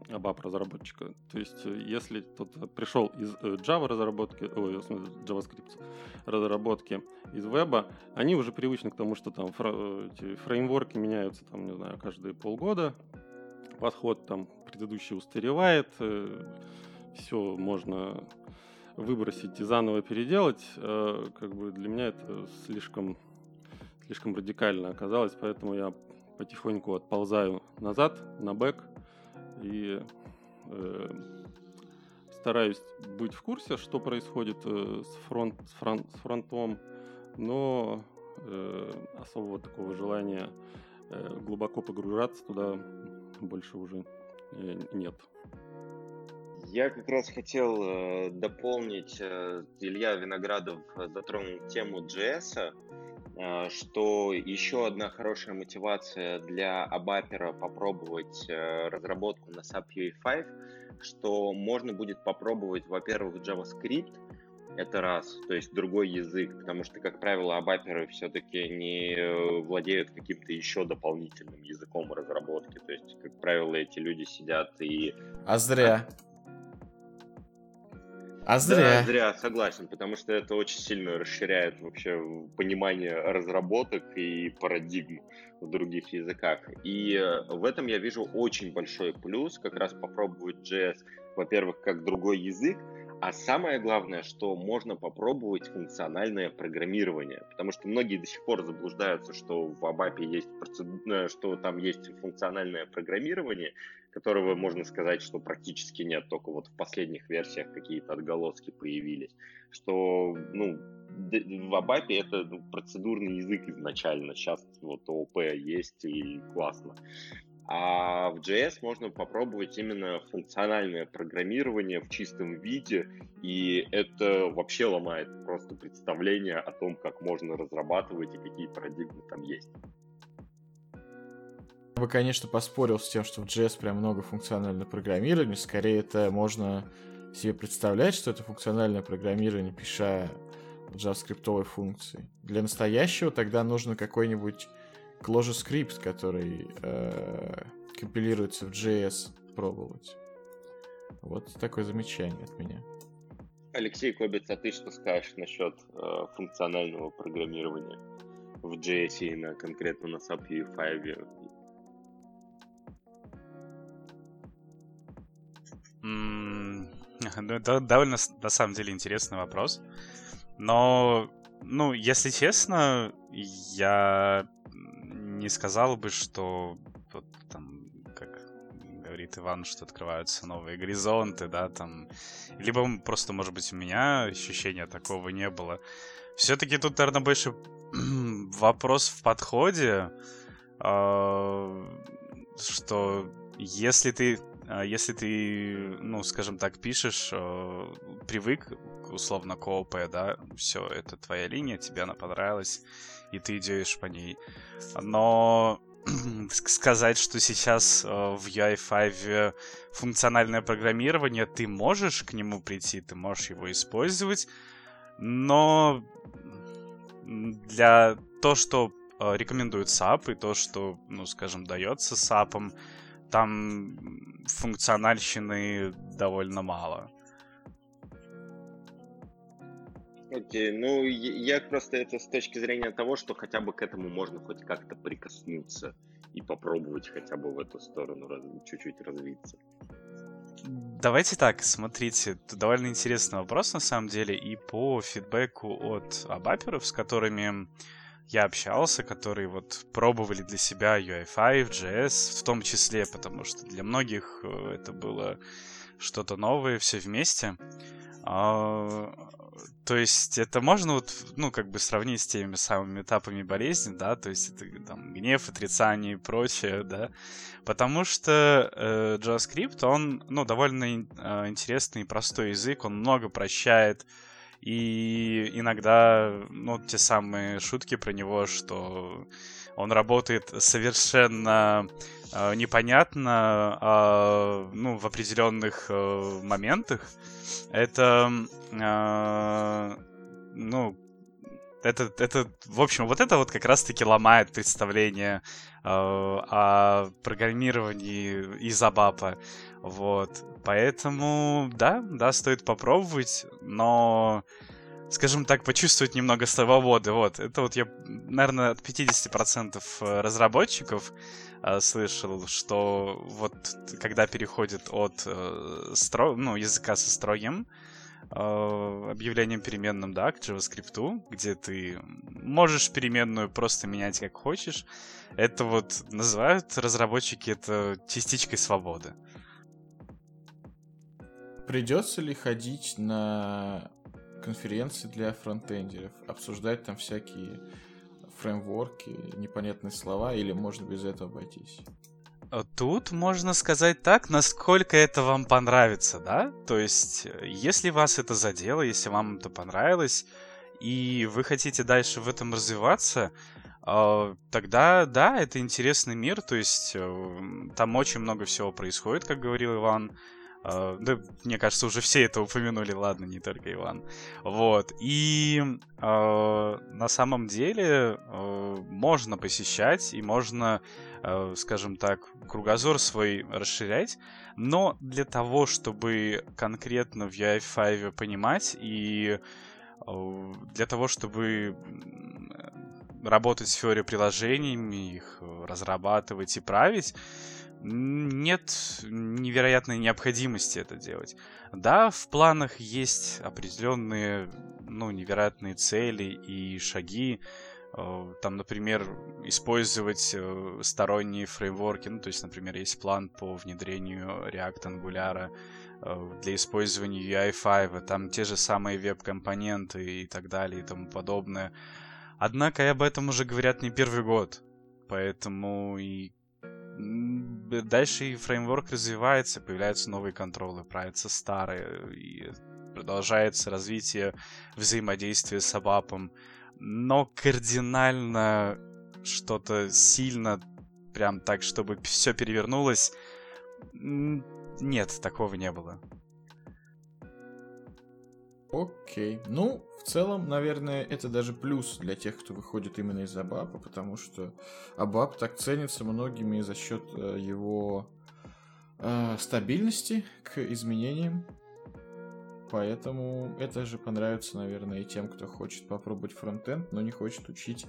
ABAP разработчика. То есть, если кто-то пришел из э, Java разработки, ой, JavaScript разработки из веба, они уже привычны к тому, что там эти фреймворки меняются, там, не знаю, каждые полгода, подход там предыдущий устаревает, э, все можно выбросить и заново переделать, как бы для меня это слишком слишком радикально оказалось, поэтому я потихоньку отползаю назад, на бэк, и э, стараюсь быть в курсе, что происходит э, с, фронт, с, фронт, с фронтом, но э, особого такого желания э, глубоко погружаться туда больше уже э, нет. Я как раз хотел э, дополнить, э, Илья Виноградов затронул тему JS. Э, что еще одна хорошая мотивация для абапера попробовать э, разработку на SAP UI5, что можно будет попробовать, во-первых, JavaScript, это раз, то есть другой язык, потому что, как правило, абаперы все-таки не э, владеют каким-то еще дополнительным языком разработки. То есть, как правило, эти люди сидят и... А зря. А зря. Да, зря, согласен, потому что это очень сильно расширяет вообще понимание разработок и парадигм в других языках. И э, в этом я вижу очень большой плюс, как раз попробовать JS, во-первых, как другой язык, а самое главное, что можно попробовать функциональное программирование, потому что многие до сих пор заблуждаются, что в ABAP есть процеду... Э, что там есть функциональное программирование, которого можно сказать, что практически нет, только вот в последних версиях какие-то отголоски появились, что, ну, в Абапе это ну, процедурный язык изначально, сейчас вот ООП есть и классно. А в JS можно попробовать именно функциональное программирование в чистом виде, и это вообще ломает просто представление о том, как можно разрабатывать и какие парадигмы там есть. Я бы, конечно, поспорил с тем, что в JS прям много функционального программирования. Скорее, это можно себе представлять, что это функциональное программирование, пиша JavaScript функции. Для настоящего тогда нужно какой-нибудь ClojureScript, который э, компилируется в JS, пробовать. Вот такое замечание от меня. Алексей Кобец, а ты что скажешь насчет э, функционального программирования в JS и на, конкретно на SAP UI5 Ну, это [laughs] довольно, на самом деле, интересный вопрос. Но, ну, если честно, я не сказал бы, что вот там, как говорит Иван, что открываются новые горизонты, да, там. Либо просто, может быть, у меня ощущения такого не было. Все-таки тут, наверное, больше [clears throat] вопрос в подходе, э, что если ты а, если ты, ну, скажем так, пишешь, э, привык, условно, к ООП, да, все, это твоя линия, тебе она понравилась, и ты идешь по ней. Но [clears throat] сказать, что сейчас э, в UI5 функциональное программирование, ты можешь к нему прийти, ты можешь его использовать, но для то, что э, рекомендует SAP, и то, что, ну, скажем, дается SAP, там функциональщины довольно мало. Окей, okay, ну я просто это с точки зрения того, что хотя бы к этому можно хоть как-то прикоснуться и попробовать хотя бы в эту сторону раз, чуть-чуть развиться. Давайте так, смотрите, довольно интересный вопрос на самом деле, и по фидбэку от абаперов, с которыми я общался, которые вот пробовали для себя UI5, JS, в том числе, потому что для многих э, это было что-то новое, все вместе. А, то есть это можно вот, ну, как бы сравнить с теми самыми этапами болезни, да, то есть это там гнев, отрицание и прочее, да, потому что э, JavaScript, он, ну, довольно э, интересный и простой язык, он много прощает, и иногда, ну, те самые шутки про него, что он работает совершенно э, непонятно, э, ну, в определенных э, моментах. Это, э, ну, это, это, в общем, вот это вот как раз-таки ломает представление э, о программировании из Абапа. Вот. Поэтому, да, да, стоит попробовать, но, скажем так, почувствовать немного свободы. Вот, это вот я, наверное, от 50% э, разработчиков э, слышал, что вот когда переходит от э, стро... ну, языка со строгим э, объявлением переменным, да, к JavaScript, где ты можешь переменную просто менять как хочешь, это вот называют разработчики это частичкой свободы. Придется ли ходить на конференции для фронтендеров, обсуждать там всякие фреймворки, непонятные слова, или можно без этого обойтись? А тут можно сказать так, насколько это вам понравится, да? То есть, если вас это задело, если вам это понравилось, и вы хотите дальше в этом развиваться, а, тогда да, это интересный мир, то есть э, там очень много всего происходит, как говорил Иван. Uh, да, мне кажется, уже все это упомянули, ладно, не только Иван. Вот. И uh, на самом деле uh, можно посещать и можно, скажем так, кругозор свой расширять, но для того, чтобы конкретно в UI5 понимать и для того, чтобы работать в сфере приложениями, их разрабатывать и править, нет невероятной необходимости это делать. Да, в планах есть определенные, ну, невероятные цели и шаги. Э, там, например, использовать э, сторонние фреймворки. Ну, то есть, например, есть план по внедрению React Angular э, для использования UI5, там те же самые веб-компоненты и так далее и тому подобное. Однако об этом уже говорят не первый год. Поэтому и дальше и фреймворк развивается, появляются новые контролы, правятся старые, и продолжается развитие взаимодействия с абапом. Но кардинально что-то сильно, прям так, чтобы все перевернулось, нет, такого не было. Окей. Ну, в целом, наверное, это даже плюс для тех, кто выходит именно из Абапа, потому что Абап так ценится многими за счет э, его э, стабильности к изменениям. Поэтому это же понравится, наверное, и тем, кто хочет попробовать фронтенд, но не хочет учить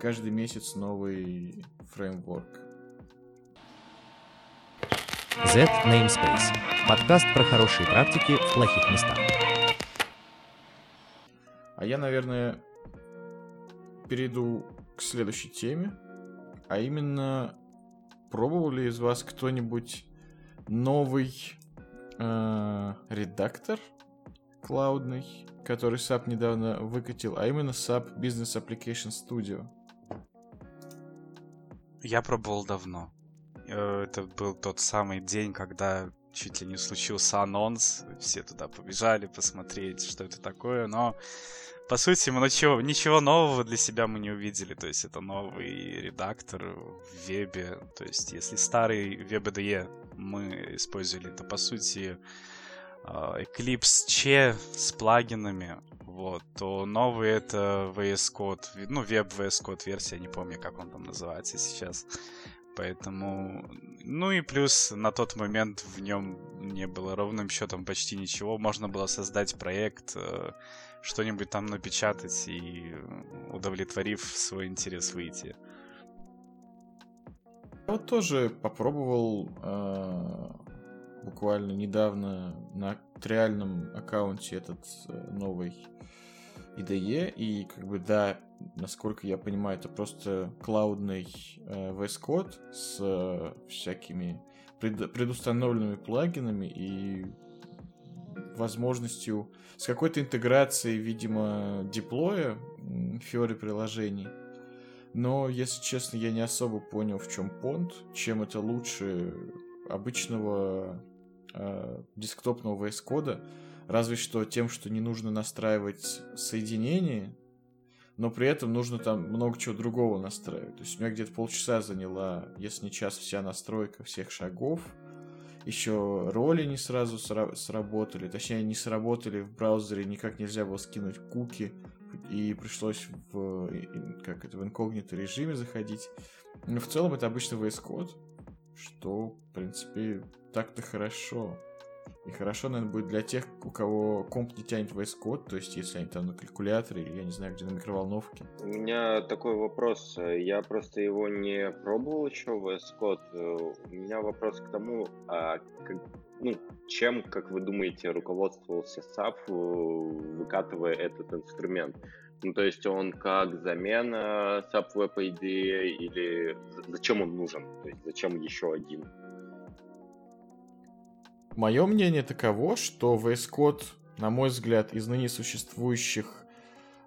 каждый месяц новый фреймворк. Z Namespace. Подкаст про хорошие практики в плохих местах. А я, наверное, перейду к следующей теме, а именно, пробовал ли из вас кто-нибудь новый э, редактор клаудный, который SAP недавно выкатил, а именно SAP Business Application Studio. Я пробовал давно. Э, это был тот самый день, когда чуть ли не случился анонс. Все туда побежали посмотреть, что это такое. Но, по сути, мы ничего, ничего нового для себя мы не увидели. То есть это новый редактор в вебе. То есть если старый WebDE мы использовали, то, по сути, а, Eclipse C с плагинами, вот, то новый это VS Code, ну, Web VS Code версия, не помню, как он там называется сейчас. Поэтому, ну и плюс на тот момент в нем не было ровным счетом почти ничего. Можно было создать проект, э, что-нибудь там напечатать и, удовлетворив свой интерес, выйти. Я вот тоже попробовал э, буквально недавно на триальном аккаунте этот э, новый IDE, и как бы да, насколько я понимаю, это просто клаудный э, VS Code с э, всякими пред, предустановленными плагинами и возможностью с какой-то интеграцией, видимо, диплоя Fiori приложений. Но, если честно, я не особо понял, в чем понт, чем это лучше обычного э, десктопного VS кода, разве что тем, что не нужно настраивать соединение, но при этом нужно там много чего другого настраивать. То есть у меня где-то полчаса заняла, если не час, вся настройка всех шагов. Еще роли не сразу сра- сработали, точнее не сработали в браузере, никак нельзя было скинуть куки, и пришлось в, как это, в инкогнито режиме заходить. Но в целом это обычно VS Code, что, в принципе, так-то хорошо. И хорошо, наверное, будет для тех, у кого комп не тянет VS Code, то есть если они там на калькуляторе или, я не знаю, где на микроволновке. У меня такой вопрос. Я просто его не пробовал еще, VS Code. У меня вопрос к тому, а как, ну, чем, как вы думаете, руководствовался SAP, выкатывая этот инструмент? Ну, то есть он как замена SAP Web IDE или зачем он нужен? То есть зачем еще один? Мое мнение таково, что VS Code, на мой взгляд, из ныне существующих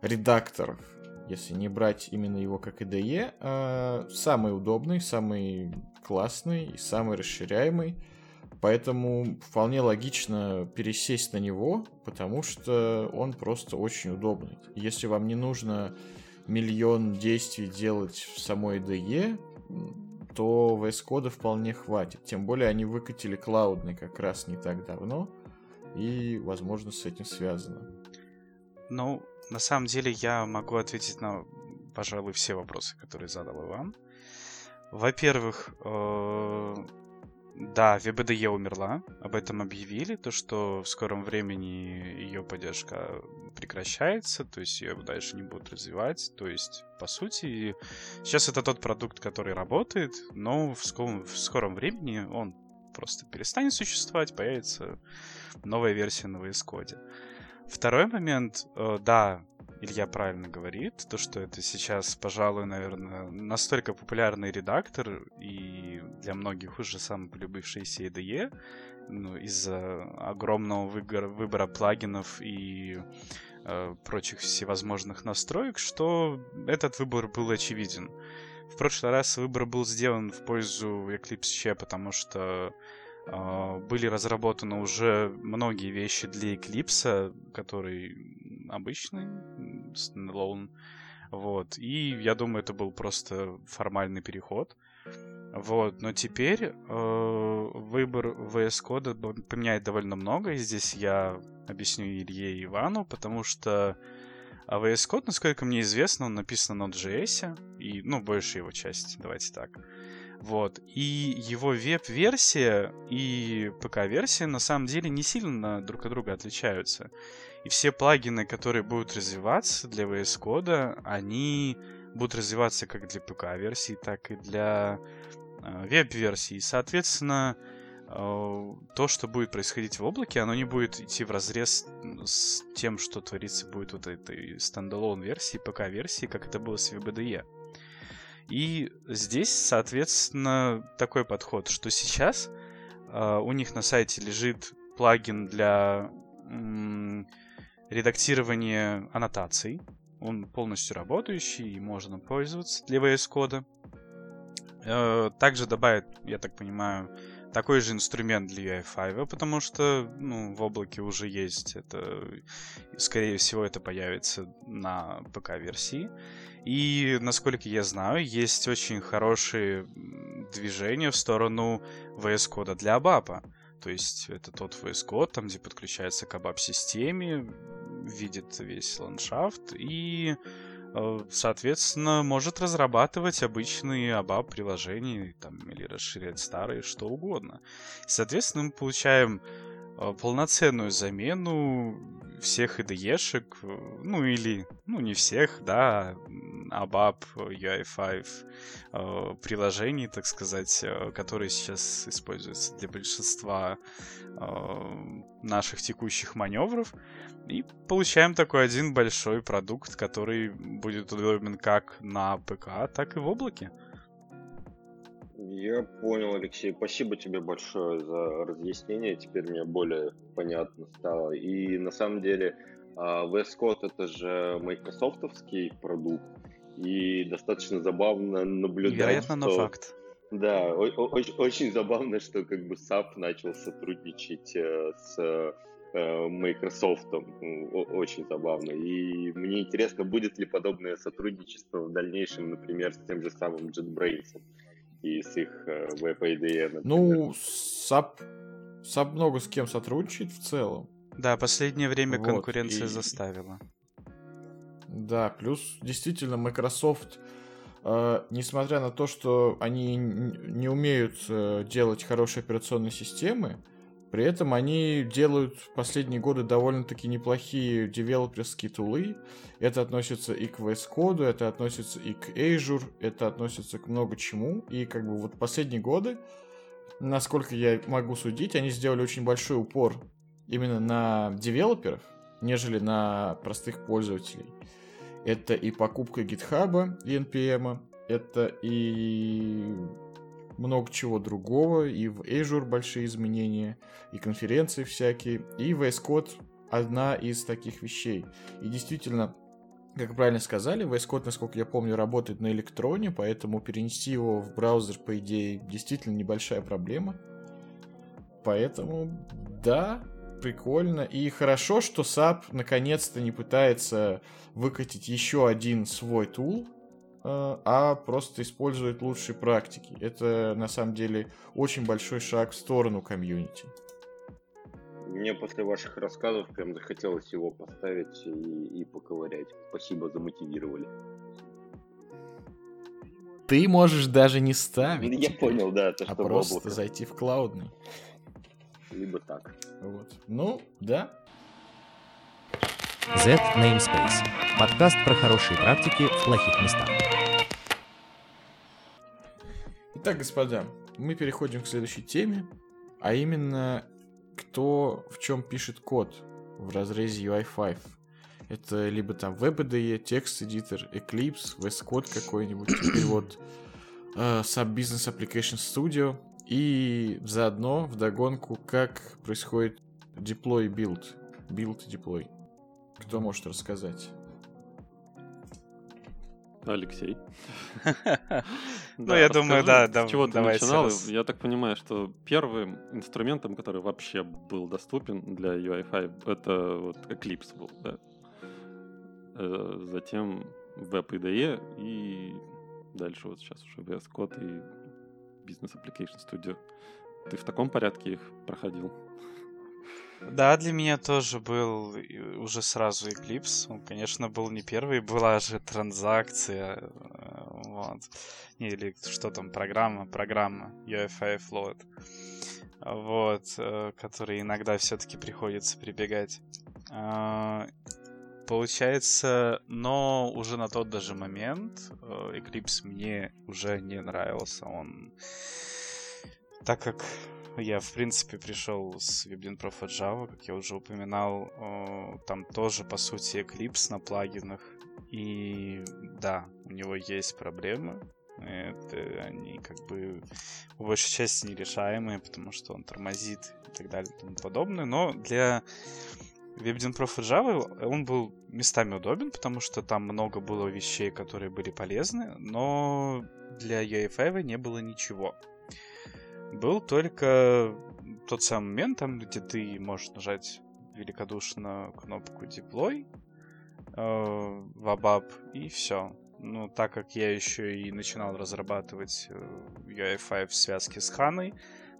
редакторов, если не брать именно его как IDE, а самый удобный, самый классный и самый расширяемый. Поэтому вполне логично пересесть на него, потому что он просто очень удобный. Если вам не нужно миллион действий делать в самой IDE, то VS Code вполне хватит. Тем более они выкатили клаудный как раз не так давно, и, возможно, с этим связано. Ну, на самом деле я могу ответить на, пожалуй, все вопросы, которые задал Иван. Во-первых, э, да, VBDE умерла, об этом объявили, то что в скором времени ее поддержка прекращается, то есть ее дальше не будут развивать, то есть, по сути, сейчас это тот продукт, который работает, но в скором, в скором времени он просто перестанет существовать, появится новая версия на VS Code. Второй момент, э, да, Илья правильно говорит, то, что это сейчас, пожалуй, наверное, настолько популярный редактор, и для многих уже самый полюбившийся IDE, ну, из-за огромного выбора, плагинов и э, прочих всевозможных настроек, что этот выбор был очевиден. В прошлый раз выбор был сделан в пользу Eclipse C, потому что э, были разработаны уже многие вещи для Eclipse, который обычный, стендалон. Вот. И я думаю, это был просто формальный переход. Вот, но теперь э, выбор VS Code поменяет довольно много, и здесь я объясню Илье и Ивану, потому что а VS Code, насколько мне известно, он написан на Node.js, и, ну, большая его часть, давайте так. Вот. И его веб-версия и ПК-версия на самом деле не сильно друг от друга отличаются. И все плагины, которые будут развиваться для VS Code, они будут развиваться как для ПК-версии, так и для э, веб-версии. Соответственно, э, то, что будет происходить в облаке, оно не будет идти в разрез с тем, что творится будет вот этой standalone версии, ПК-версии, как это было с Web IDE. И здесь, соответственно, такой подход, что сейчас э, у них на сайте лежит плагин для м, редактирования аннотаций. Он полностью работающий и можно пользоваться для VS кода. Э, также добавят, я так понимаю, такой же инструмент для UI5, потому что ну, в облаке уже есть это. Скорее всего, это появится на ПК-версии. И, насколько я знаю, есть очень хорошие движения в сторону VS кода для ABAP. То есть это тот VS код, там, где подключается к ABAP-системе, видит весь ландшафт и Э, соответственно, может разрабатывать обычные ABAP приложения там, или расширять старые, что угодно. Соответственно, мы получаем э, полноценную замену всех IDE-шек, э, ну или, ну не всех, да, ABAP, UI5 приложений, так сказать, которые сейчас используются для большинства наших текущих маневров. И получаем такой один большой продукт, который будет удобен как на ПК, так и в облаке. Я понял, Алексей. Спасибо тебе большое за разъяснение. Теперь мне более понятно стало. И на самом деле а, VS Code это же майкрософтовский продукт. И достаточно забавно наблюдать, Вероятно, что... но факт. Да, очень, очень забавно, что как бы SAP начал сотрудничать э, с Э, Microsoft. Очень забавно. И мне интересно, будет ли подобное сотрудничество в дальнейшем, например, с тем же самым JetBrains и с их э, WebIDE, например. Ну, SAP, SAP много с кем сотрудничает в целом. Да, последнее время вот, конкуренция и... заставила. Да, плюс действительно Microsoft, э, несмотря на то, что они не умеют э, делать хорошие операционные системы, при этом они делают в последние годы довольно-таки неплохие девелоперские тулы. Это относится и к VS Code, это относится и к Azure, это относится к много чему. И как бы вот последние годы, насколько я могу судить, они сделали очень большой упор именно на девелоперов, нежели на простых пользователей. Это и покупка GitHub и NPM, это и много чего другого, и в Azure большие изменения, и конференции всякие, и VS Code одна из таких вещей. И действительно, как правильно сказали, VS Code, насколько я помню, работает на электроне, поэтому перенести его в браузер, по идее, действительно небольшая проблема. Поэтому, да, прикольно. И хорошо, что SAP наконец-то не пытается выкатить еще один свой тул, а просто использует лучшие практики. Это на самом деле очень большой шаг в сторону комьюнити. Мне после ваших рассказов прям захотелось его поставить и, и поковырять. Спасибо, замотивировали. Ты можешь даже не ставить. Я понял, да, то, а что просто облако. зайти в клаудный. Либо так. Вот. Ну, да. Z Namespace. Подкаст про хорошие практики в плохих местах. Итак, господа, мы переходим к следующей теме, а именно, кто в чем пишет код в разрезе UI5. Это либо там WebIDE, текст-эдитор, Eclipse, VS Code какой-нибудь, [coughs] теперь вот Sub Business Application Studio, и заодно вдогонку, как происходит deploy build, build deploy. Кто может рассказать? Алексей. Ну, я думаю, да. С чего ты начинал? Я так понимаю, что первым инструментом, который вообще был доступен для UI5, это вот Eclipse был, да. Э, затем WebIDE и дальше вот сейчас уже VS Code и Business Application Studio. Ты в таком порядке их проходил? Да, для меня тоже был уже сразу Eclipse. Он, конечно, был не первый, [laughs] была же транзакция, э, вот. Или что там, программа, программа UFI Float. Вот, э, который иногда все-таки приходится прибегать. А, получается, но уже на тот даже момент э, Eclipse мне уже не нравился. Он так как я, в принципе, пришел с WebDynProf от Java, как я уже упоминал. Там тоже, по сути, Eclipse на плагинах. И да, у него есть проблемы. Это они как бы по большей части нерешаемые, потому что он тормозит и так далее и тому подобное. Но для WebDynProf и Java он был местами удобен, потому что там много было вещей, которые были полезны, но для UI5 не было ничего. Был только тот самый момент, там, где ты можешь нажать великодушно кнопку Deploy э, в ABAP, и все. Ну, так как я еще и начинал разрабатывать э, UI5 в связке с Ханой,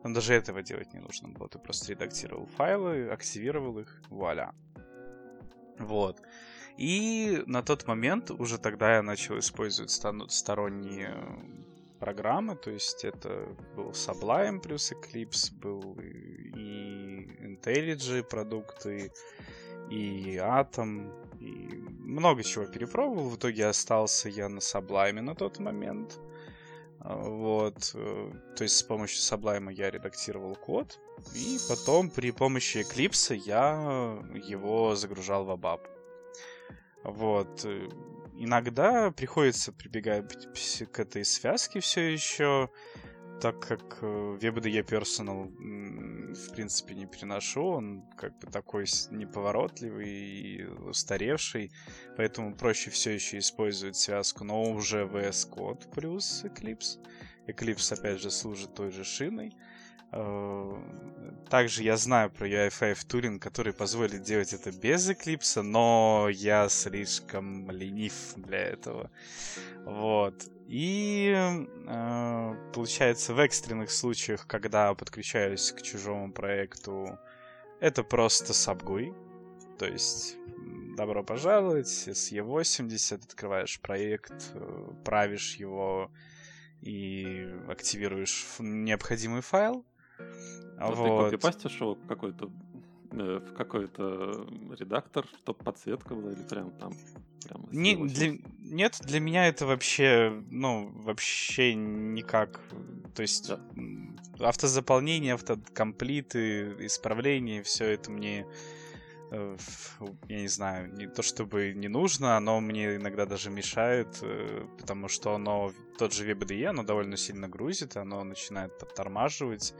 там даже этого делать не нужно было. Ты просто редактировал файлы, активировал их, вуаля. Вот. И на тот момент уже тогда я начал использовать сторонние программы, то есть это был Sublime плюс Eclipse, был и IntelliJ продукты, и Atom, и много чего перепробовал. В итоге остался я на Sublime на тот момент. А, вот. Э, то есть с помощью Sublime я редактировал код. И потом при помощи Eclipse я его загружал в ABAP. Вот. Иногда приходится прибегать к этой связке все еще, так как VBDE э, Personal в принципе не переношу, он как бы такой неповоротливый и устаревший, поэтому проще все еще использовать связку, но уже VS Code плюс Eclipse. Eclipse опять же служит той же шиной. Э, также я знаю про UI5 Turing, который позволит делать это без Eclipse, но я слишком ленив для этого. Вот. И э, получается, в экстренных случаях, когда подключаюсь к чужому проекту, это просто сабгуй. То есть, добро пожаловать, с E80 открываешь проект, э, правишь его и активируешь необходимый файл, а вот. Ты копипастишь его какой-то э, в какой-то редактор, чтобы подсветка была, или прям там? Прям Не, для, нет, для меня это вообще, ну, вообще никак. То есть да. автозаполнение, автокомплиты, исправление, все это мне я не знаю, не то чтобы не нужно, оно мне иногда даже мешает, э, потому что оно, тот же VBDE, оно довольно сильно грузит, оно начинает подтормаживать,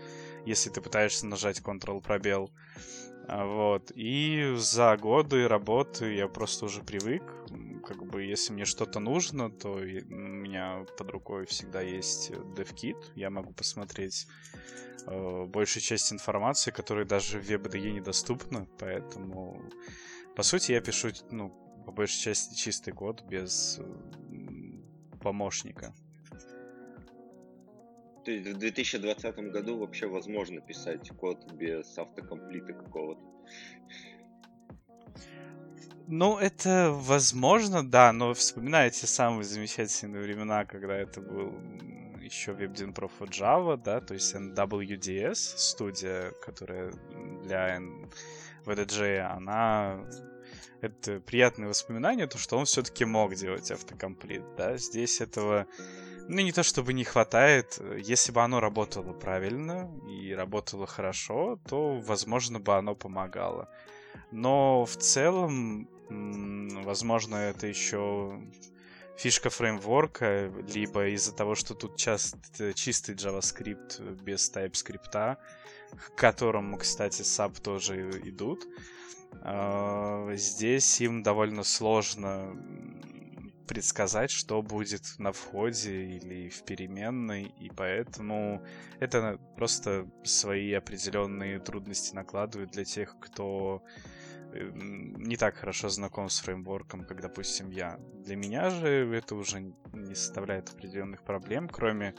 если ты пытаешься нажать Ctrl-пробел. А, вот. И за годы работы я просто уже привык. Как бы, если мне что-то нужно, то у меня под рукой всегда есть DevKit. Я могу посмотреть э, большую часть информации, которая даже в WebDE недоступна. Поэтому, по сути, я пишу, ну, по большей части чистый код без помощника. То есть в 2020 году вообще возможно писать код без автокомплита какого-то? Ну, это возможно, да, но вспоминайте самые замечательные времена, когда это был еще WebDyn Pro for Java, да, то есть NWDS, студия, которая для VDJ, она это приятные воспоминания, то, что он все-таки мог делать автокомплит, да, здесь этого ну, не то чтобы не хватает. Если бы оно работало правильно и работало хорошо, то, возможно, бы оно помогало. Но в целом, возможно, это еще фишка фреймворка, либо из-за того, что тут часто чистый JavaScript без TypeScript, к которому, кстати, SAP тоже идут. А, здесь им довольно сложно предсказать, что будет на входе или в переменной, и поэтому это просто свои определенные трудности накладывает для тех, кто не так хорошо знаком с фреймворком, как, допустим, я. Для меня же это уже не составляет определенных проблем, кроме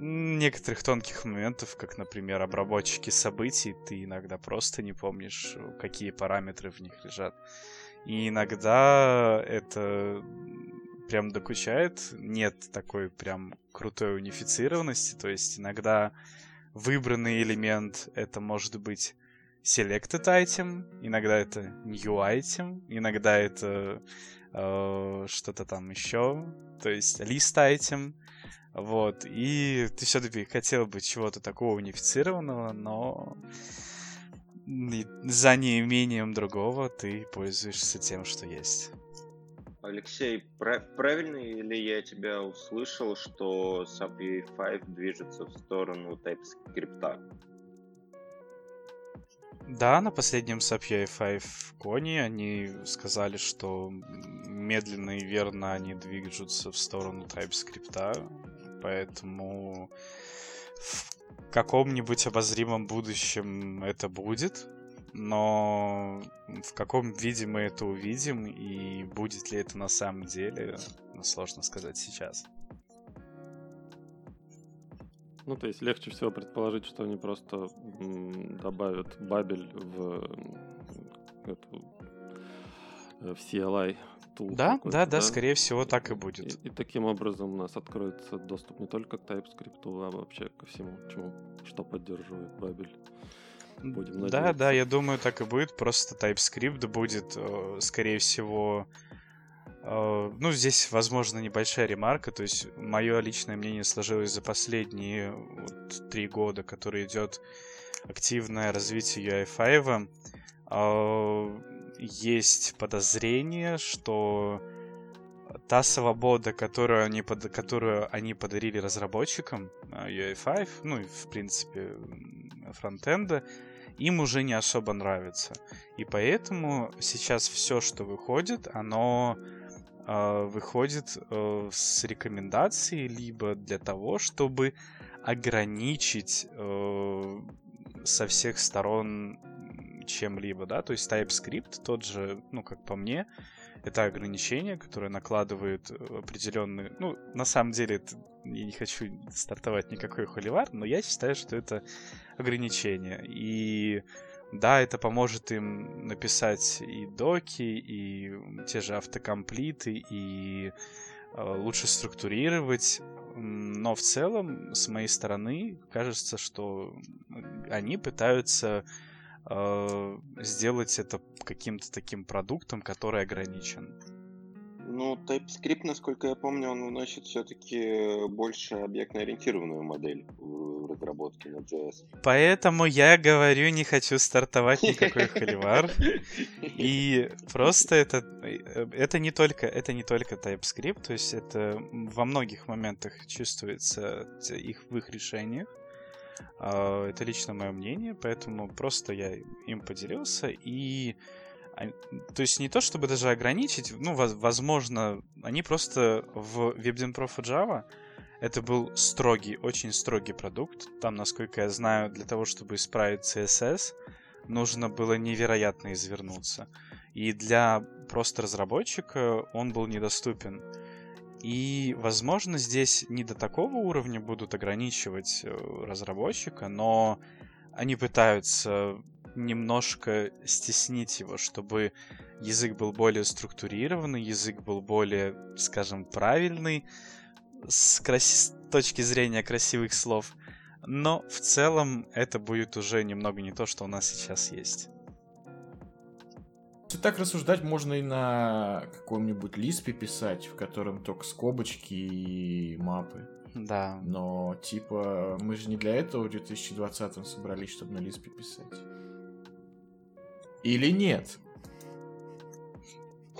некоторых тонких моментов, как, например, обработчики событий, ты иногда просто не помнишь, какие параметры в них лежат. И иногда это прям докучает. Нет такой прям крутой унифицированности. То есть иногда выбранный элемент это может быть selected item, иногда это new item, иногда это э, что-то там еще, то есть list item. Вот, и ты все-таки хотел бы чего-то такого унифицированного, но за неимением другого ты пользуешься тем, что есть. Алексей, прав- правильно ли я тебя услышал, что SAP UI5 движется в сторону TypeScript? Да, на последнем SAP UI5 коне они сказали, что медленно и верно они движутся в сторону TypeScript, поэтому в каком-нибудь обозримом будущем это будет, но в каком виде мы это увидим и будет ли это на самом деле, сложно сказать сейчас. Ну, то есть легче всего предположить, что они просто добавят бабель в эту э, в CLI tool. Да, да, да, да, скорее всего так и будет. И, и таким образом у нас откроется доступ не только к TypeScript, а вообще ко всему, чему, что поддерживает бабель. Будем надеяться. Да, да, я думаю, так и будет. Просто TypeScript будет, э, скорее всего, ну, здесь, возможно, небольшая ремарка. То есть, мое личное мнение сложилось за последние вот, три года, который идет активное развитие UI5. Э, есть подозрение, что та свобода, которую они, под, которую они подарили разработчикам UI5, ну и в принципе фронтенда, им уже не особо нравится. И поэтому сейчас все, что выходит, оно э, выходит э, с рекомендацией либо для того, чтобы ограничить э, со всех сторон чем-либо, да, то есть TypeScript тот же, ну, как по мне, это ограничение, которое накладывает определенные... Ну, на самом деле, это... я не хочу стартовать никакой холивар, но я считаю, что это ограничение. И да, это поможет им написать и доки, и те же автокомплиты, и э, лучше структурировать. Но в целом, с моей стороны, кажется, что они пытаются э, сделать это каким-то таким продуктом, который ограничен. Ну, TypeScript, насколько я помню, он вносит все-таки больше объектно-ориентированную модель в разработке на JS. Поэтому я говорю, не хочу стартовать никакой [laughs] холивар. И просто это, это не только это не только TypeScript, то есть это во многих моментах чувствуется их в их решениях. А, это лично мое мнение, поэтому просто я им поделился. И то есть не то, чтобы даже ограничить, ну, возможно, они просто в WebDenProf и Java это был строгий, очень строгий продукт. Там, насколько я знаю, для того, чтобы исправить CSS, нужно было невероятно извернуться. И для просто разработчика он был недоступен. И, возможно, здесь не до такого уровня будут ограничивать э, разработчика, но они пытаются немножко стеснить его, чтобы язык был более структурированный, язык был более, скажем, правильный с крас... точки зрения красивых слов. Но в целом это будет уже немного не то, что у нас сейчас есть. Если так рассуждать, можно и на каком-нибудь лиспе писать, в котором только скобочки и мапы. Да. Но, типа, мы же не для этого в 2020 собрались, чтобы на лиспе писать. Или нет?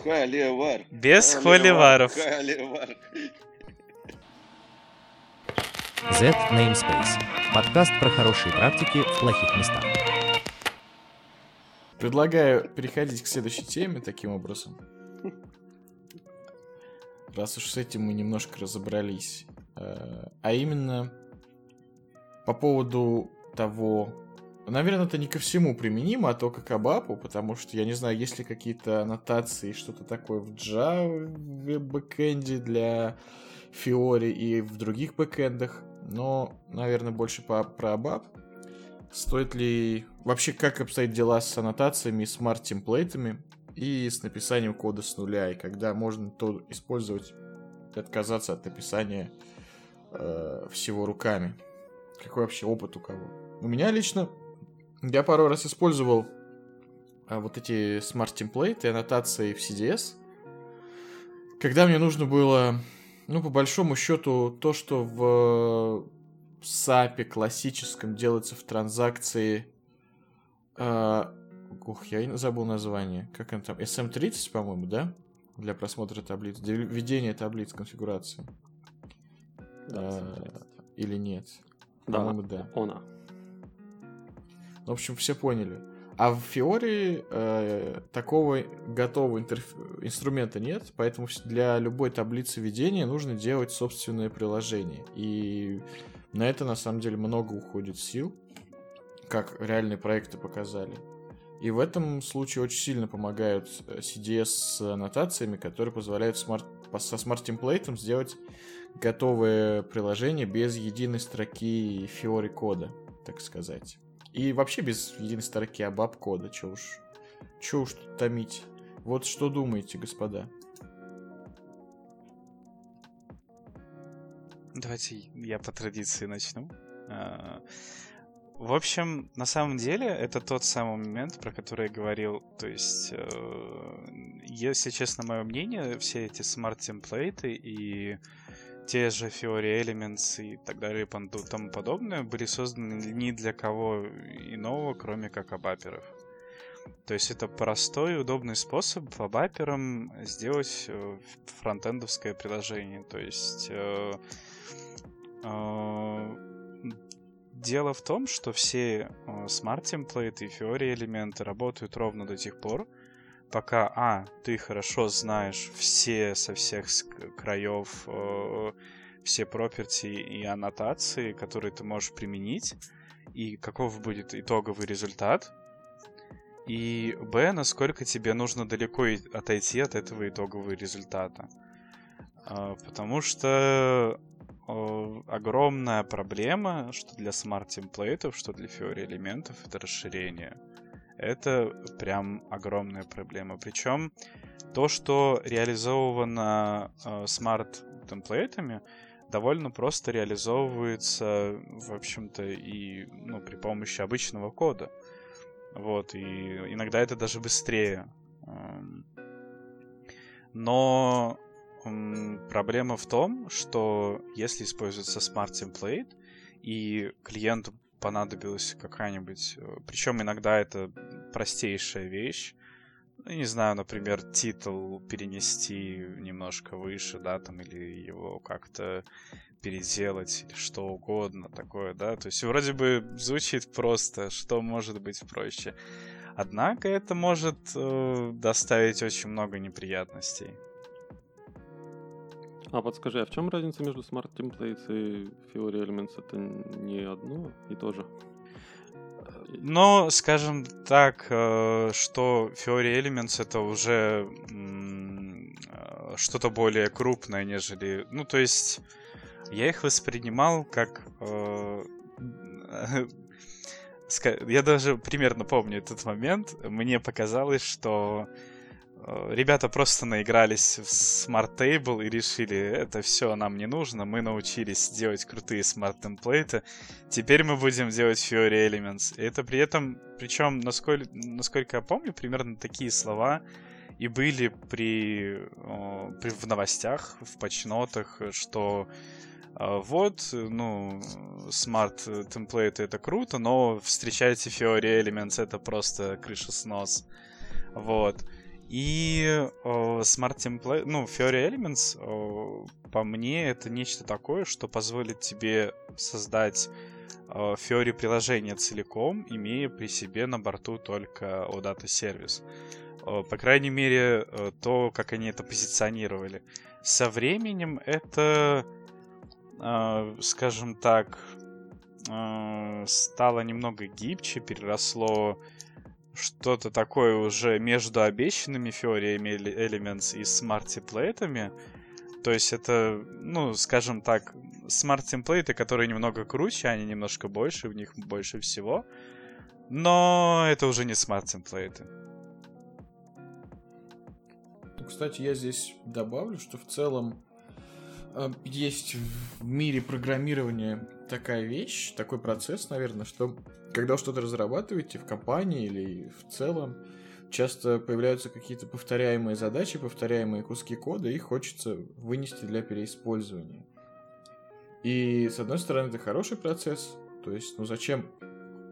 Холивар. Без холиваров. Холивар. Z Namespace. Подкаст про хорошие практики в плохих местах. Предлагаю переходить к следующей теме таким образом. Раз уж с этим мы немножко разобрались. Э, а именно по поводу того, Наверное, это не ко всему применимо, а только к Абапу, потому что, я не знаю, есть ли какие-то аннотации, что-то такое в Java, бэкэнде для Fiori и в других бэкэндах, но, наверное, больше по, про Абап. Стоит ли... Вообще, как обстоят дела с аннотациями, смарт-темплейтами и с написанием кода с нуля, и когда можно то использовать отказаться от написания э, всего руками. Какой вообще опыт у кого? У меня лично я пару раз использовал а, вот эти смарт-темплейты, аннотации в CDS, когда мне нужно было, ну, по большому счету, то, что в SAP классическом делается в транзакции... Э, ух, я забыл название. Как он там? SM30, по-моему, да? для просмотра таблиц, для ведения таблиц конфигурации. А, или нет? Да, По-моему, да. она. В общем, все поняли. А в Fiori э, такого готового интерф... инструмента нет, поэтому для любой таблицы ведения нужно делать собственное приложение. И на это на самом деле много уходит сил, как реальные проекты показали. И в этом случае очень сильно помогают э, CDS с аннотациями, которые позволяют смарт... со смарт-темплейтом сделать готовое приложение без единой строки Fiori кода, так сказать. И вообще без единой строки абаб кода, чё уж, чё уж тут томить. Вот что думаете, господа? Давайте я по традиции начну. А, В общем, на самом деле, это тот самый момент, про который я говорил. То есть, э, если честно, мое мнение, все эти смарт-темплейты и те же Fiori Elements и так далее и тому подобное были созданы ни для кого иного, кроме как абаперов. То есть это простой и удобный способ абаперам сделать э, фронтендовское приложение. То есть э, э, дело в том, что все э, смарт-темплейты и Fiori элементы работают ровно до тех пор, пока, а, ты хорошо знаешь все со всех краев э, все проперти и аннотации, которые ты можешь применить, и каков будет итоговый результат, и б, насколько тебе нужно далеко отойти от этого итогового результата. А, Потому что э, огромная проблема, что для смарт-темплейтов, что для Fiori элементов, это расширение. Это прям огромная проблема. Причем то, что реализовано э, смарт-темплейтами, довольно просто реализовывается, в общем-то, и ну, при помощи обычного кода. Вот, и иногда это даже быстрее. Эм, Но проблема в том, что если используется Template, и клиенту понадобилась какая-нибудь... Причем иногда это простейшая вещь. Ну, не знаю, например, титул перенести немножко выше, да, там, или его как-то переделать, что угодно такое, да. То есть вроде бы звучит просто, что может быть проще. Однако это может э, доставить очень много неприятностей. А подскажи, а в чем разница между Smart Templates и Fiori Elements? Это не одно и то же? Но, скажем так, э, что Fiori Elements это уже э, что-то более крупное, нежели... Ну, то есть, я их воспринимал как... э, [laughs] Я даже примерно помню этот момент. Мне показалось, что ребята просто наигрались в Smart Table и решили, это все нам не нужно, мы научились делать крутые смарт-темплейты, теперь мы будем делать Fiori Elements. И это при этом, причем, насколько, насколько я помню, примерно такие слова и были при, э, при в новостях, в патчнотах, что э, вот, ну, смарт темплейты это круто, но встречайте Fiori Elements, это просто крышеснос. Вот. И э, Smart Template, ну, Fiori Elements, э, по мне, это нечто такое, что позволит тебе создать э, Fiori приложение целиком, имея при себе на борту только OData сервис. Э, По крайней мере, э, то, как они это позиционировали. Со временем это, э, скажем так, э, стало немного гибче, переросло что-то такое уже между обещанными Fiori Elements и смарт-темплейтами. То есть это, ну, скажем так, смарт-темплейты, которые немного круче, они немножко больше, в них больше всего. Но это уже не смарт-темплейты. Кстати, я здесь добавлю, что в целом э, есть в мире программирования такая вещь, такой процесс, наверное, что когда что-то разрабатываете в компании или в целом, часто появляются какие-то повторяемые задачи, повторяемые куски кода, и хочется вынести для переиспользования. И, с одной стороны, это хороший процесс, то есть, ну зачем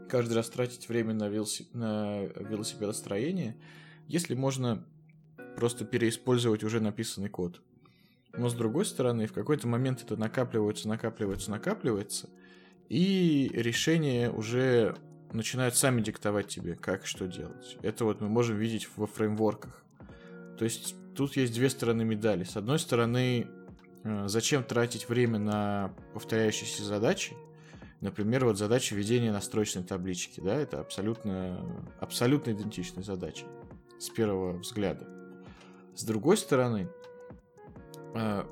каждый раз тратить время на, велоси- на велосипедостроение, если можно просто переиспользовать уже написанный код. Но с другой стороны, в какой-то момент это накапливается, накапливается, накапливается, и решения уже начинают сами диктовать тебе, как что делать. Это вот мы можем видеть во фреймворках. То есть тут есть две стороны медали. С одной стороны, э, зачем тратить время на повторяющиеся задачи? Например, вот задача ведения настроечной таблички, да, это абсолютно, абсолютно идентичная задача с первого взгляда. С другой стороны, э,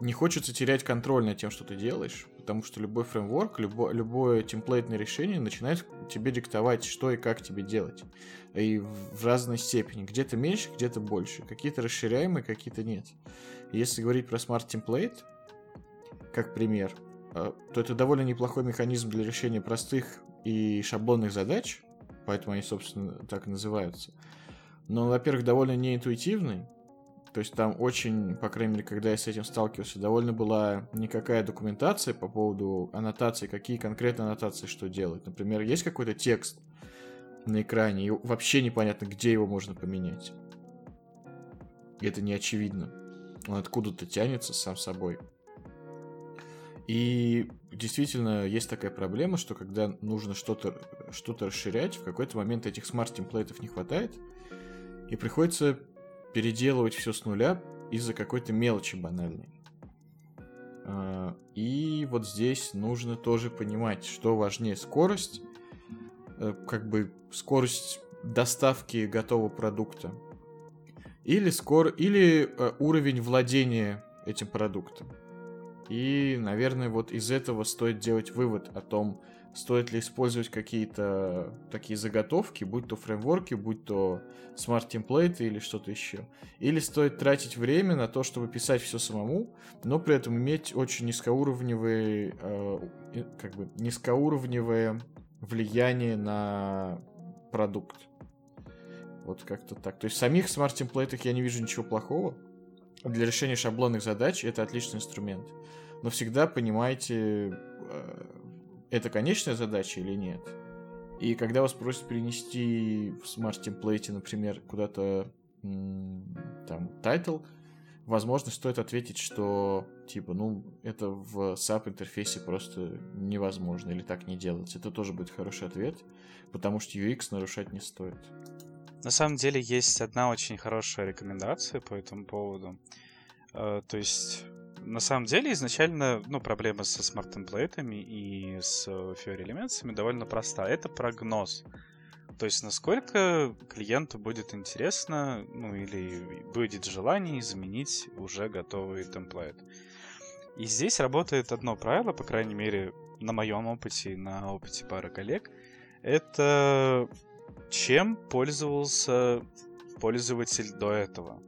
не хочется терять контроль над тем, что ты делаешь, потому что любой фреймворк, любо, любое темплейтное решение начинает тебе диктовать, что и как тебе делать. И в разной степени. Где-то меньше, где-то больше. Какие-то расширяемые, какие-то нет. Если говорить про Template, как пример, э, то это довольно неплохой механизм для решения простых и шаблонных задач, поэтому они, собственно, так и называются. Но, во-первых, довольно неинтуитивный, то есть там очень, по крайней мере, когда я с этим сталкивался, довольно была никакая документация по поводу аннотации, какие конкретно аннотации что делать. Например, есть какой-то текст на экране, и вообще непонятно, где его можно поменять. И это не очевидно. Он откуда-то тянется сам собой. И действительно есть такая проблема, что когда нужно что-то что расширять, в какой-то момент этих смарт-темплейтов не хватает, и приходится переделывать все с нуля из-за какой-то мелочи банальной. А, и вот здесь нужно тоже понимать, что важнее скорость, э, как бы скорость доставки готового продукта, или, скор... или э, уровень владения этим продуктом. И, наверное, вот из этого стоит делать вывод о том, стоит ли использовать какие-то такие заготовки, будь то фреймворки, будь то смарт-темплейты или что-то еще. Или стоит тратить время на то, чтобы писать все самому, но при этом иметь очень низкоуровневые, э, как бы низкоуровневое влияние на продукт. Вот как-то так. То есть в самих смарт-темплейтах я не вижу ничего плохого. Для решения шаблонных задач это отличный инструмент. Но всегда понимайте, э, это конечная задача или нет. И когда вас просят перенести в смарт-темплейте, например, куда-то там title, возможно, стоит ответить, что типа, ну, это в SAP интерфейсе просто невозможно или так не делать. Это тоже будет хороший ответ, потому что UX нарушать не стоит. На самом деле есть одна очень хорошая рекомендация по этому поводу. Э, то есть на самом деле изначально ну, проблема со смарт-темплейтами и с Fiori элементами довольно проста. Это прогноз. То есть насколько клиенту будет интересно, ну или будет желание изменить уже готовый темплейт. И здесь работает одно правило, по крайней мере, на моем опыте и на опыте пары коллег. Это чем пользовался пользователь до этого.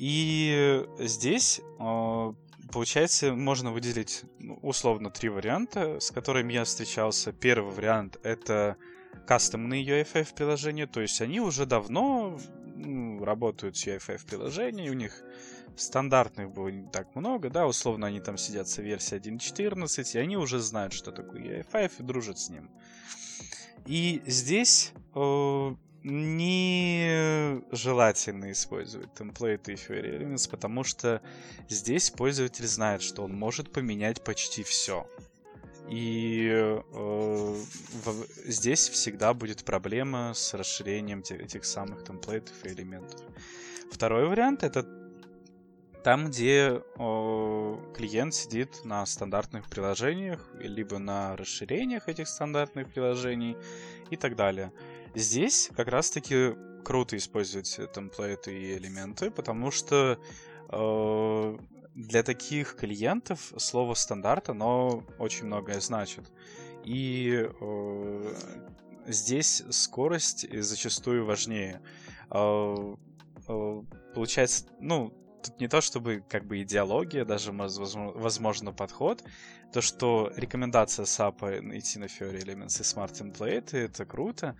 И здесь, а, получается, можно выделить ну, условно три варианта, с которыми я встречался. Первый вариант — это кастомные UFF приложения, то есть они уже давно ну, работают с UFF приложений, у них стандартных было не так много, да, условно они там сидят с версией 1.14, и они уже знают, что такое UFF и дружат с ним. И здесь э, нежелательно использовать темплейты и Fiori Elements, потому что здесь пользователь знает, что он может поменять почти все. И э, в, здесь всегда будет проблема с расширением этих самых темплейтов и элементов. Второй вариант это там, где э, клиент сидит на стандартных приложениях, либо на расширениях этих стандартных приложений и так далее. Здесь как раз-таки круто использовать темплейты и элементы, потому что э, для таких клиентов слово стандарт, оно очень многое значит. И э, здесь скорость зачастую важнее. Э, э, получается, ну, тут не то чтобы как бы идеология, даже возможно подход, то, что рекомендация SAP идти на Fiori Elements и Smart Template, это круто,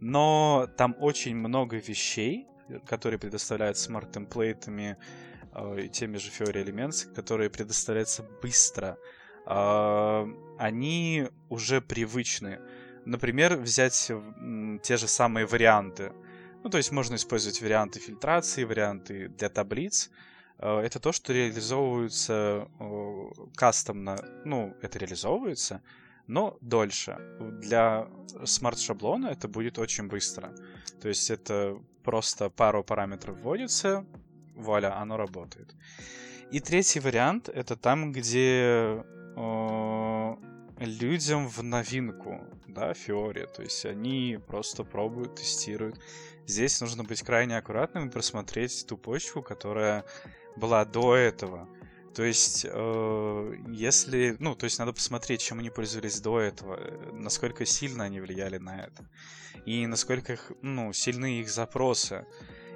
но там очень много вещей, которые предоставляются смарт-темплейтами э, и теми же Fiori Elements, которые предоставляются быстро. Э, они уже привычны. Например, взять те же самые варианты. Ну, то есть можно использовать варианты фильтрации, варианты для таблиц. Э, это то, что реализовывается э, кастомно. Ну, это реализовывается, но дольше. Для смарт-шаблона это будет очень быстро. То есть это просто пару параметров вводится, вуаля, оно работает. И третий вариант это там, где э, людям в новинку, да, Фиори. То есть они просто пробуют, тестируют. Здесь нужно быть крайне аккуратным и просмотреть ту почву, которая была до этого. То есть, э, если, ну, то есть надо посмотреть, чем они пользовались до этого, насколько сильно они влияли на это, и насколько, ну, сильны их запросы.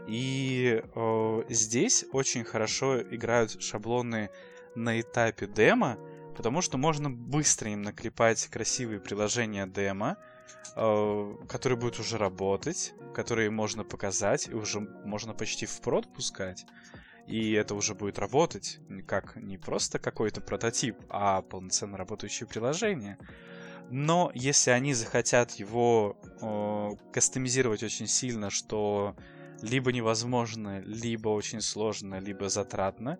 И э, здесь очень хорошо играют шаблоны на этапе демо, потому что можно быстро им наклепать красивые приложения демо, э, которые будут уже работать, которые можно показать и уже можно почти в прод пускать. И это уже будет работать как не просто какой-то прототип, а полноценно работающее приложение. Но если они захотят его э, кастомизировать очень сильно, что либо невозможно, либо очень сложно, либо затратно,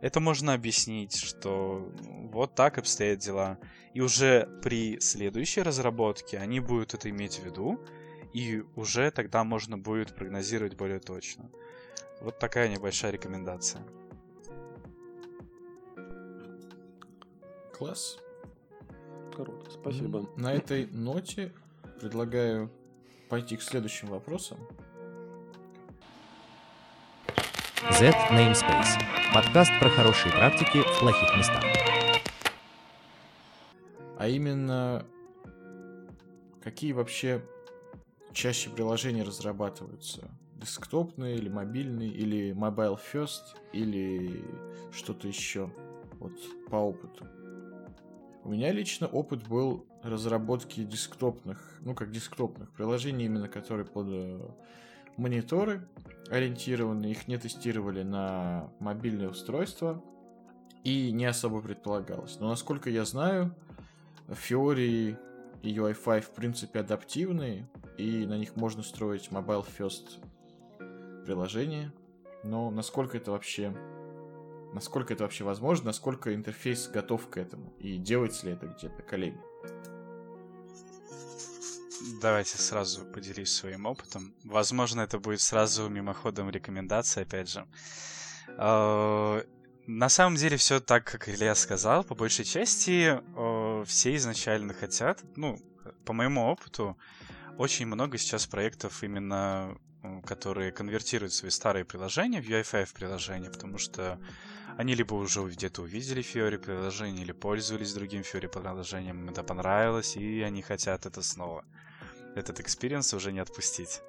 это можно объяснить, что вот так обстоят дела. И уже при следующей разработке они будут это иметь в виду, и уже тогда можно будет прогнозировать более точно. Вот такая небольшая рекомендация. Класс. Круто, спасибо. На этой ноте предлагаю пойти к следующим вопросам. Z Namespace. Подкаст про хорошие практики в плохих местах. А именно, какие вообще чаще приложения разрабатываются? Десктопный или мобильный, или mobile first, или что-то еще. Вот по опыту. У меня лично опыт был разработки десктопных, ну как десктопных приложений, именно которые под э, мониторы ориентированы, их не тестировали на мобильные устройства и не особо предполагалось. Но насколько я знаю, Fiori и UI5 в принципе адаптивные, и на них можно строить mobile first приложение, но насколько это вообще насколько это вообще возможно, насколько интерфейс готов к этому, и делается ли это где-то, коллеги? Давайте сразу поделюсь своим опытом. Возможно, это будет сразу мимоходом рекомендация, опять же. А, на самом деле все так, как Илья сказал. По большей части все изначально хотят, ну, по моему опыту, очень много сейчас проектов именно которые конвертируют свои старые приложения в UI5 приложения, потому что они либо уже где-то увидели Fiori приложение, или пользовались другим Fiori приложением, это понравилось, и они хотят это снова. Этот experience уже не отпустить.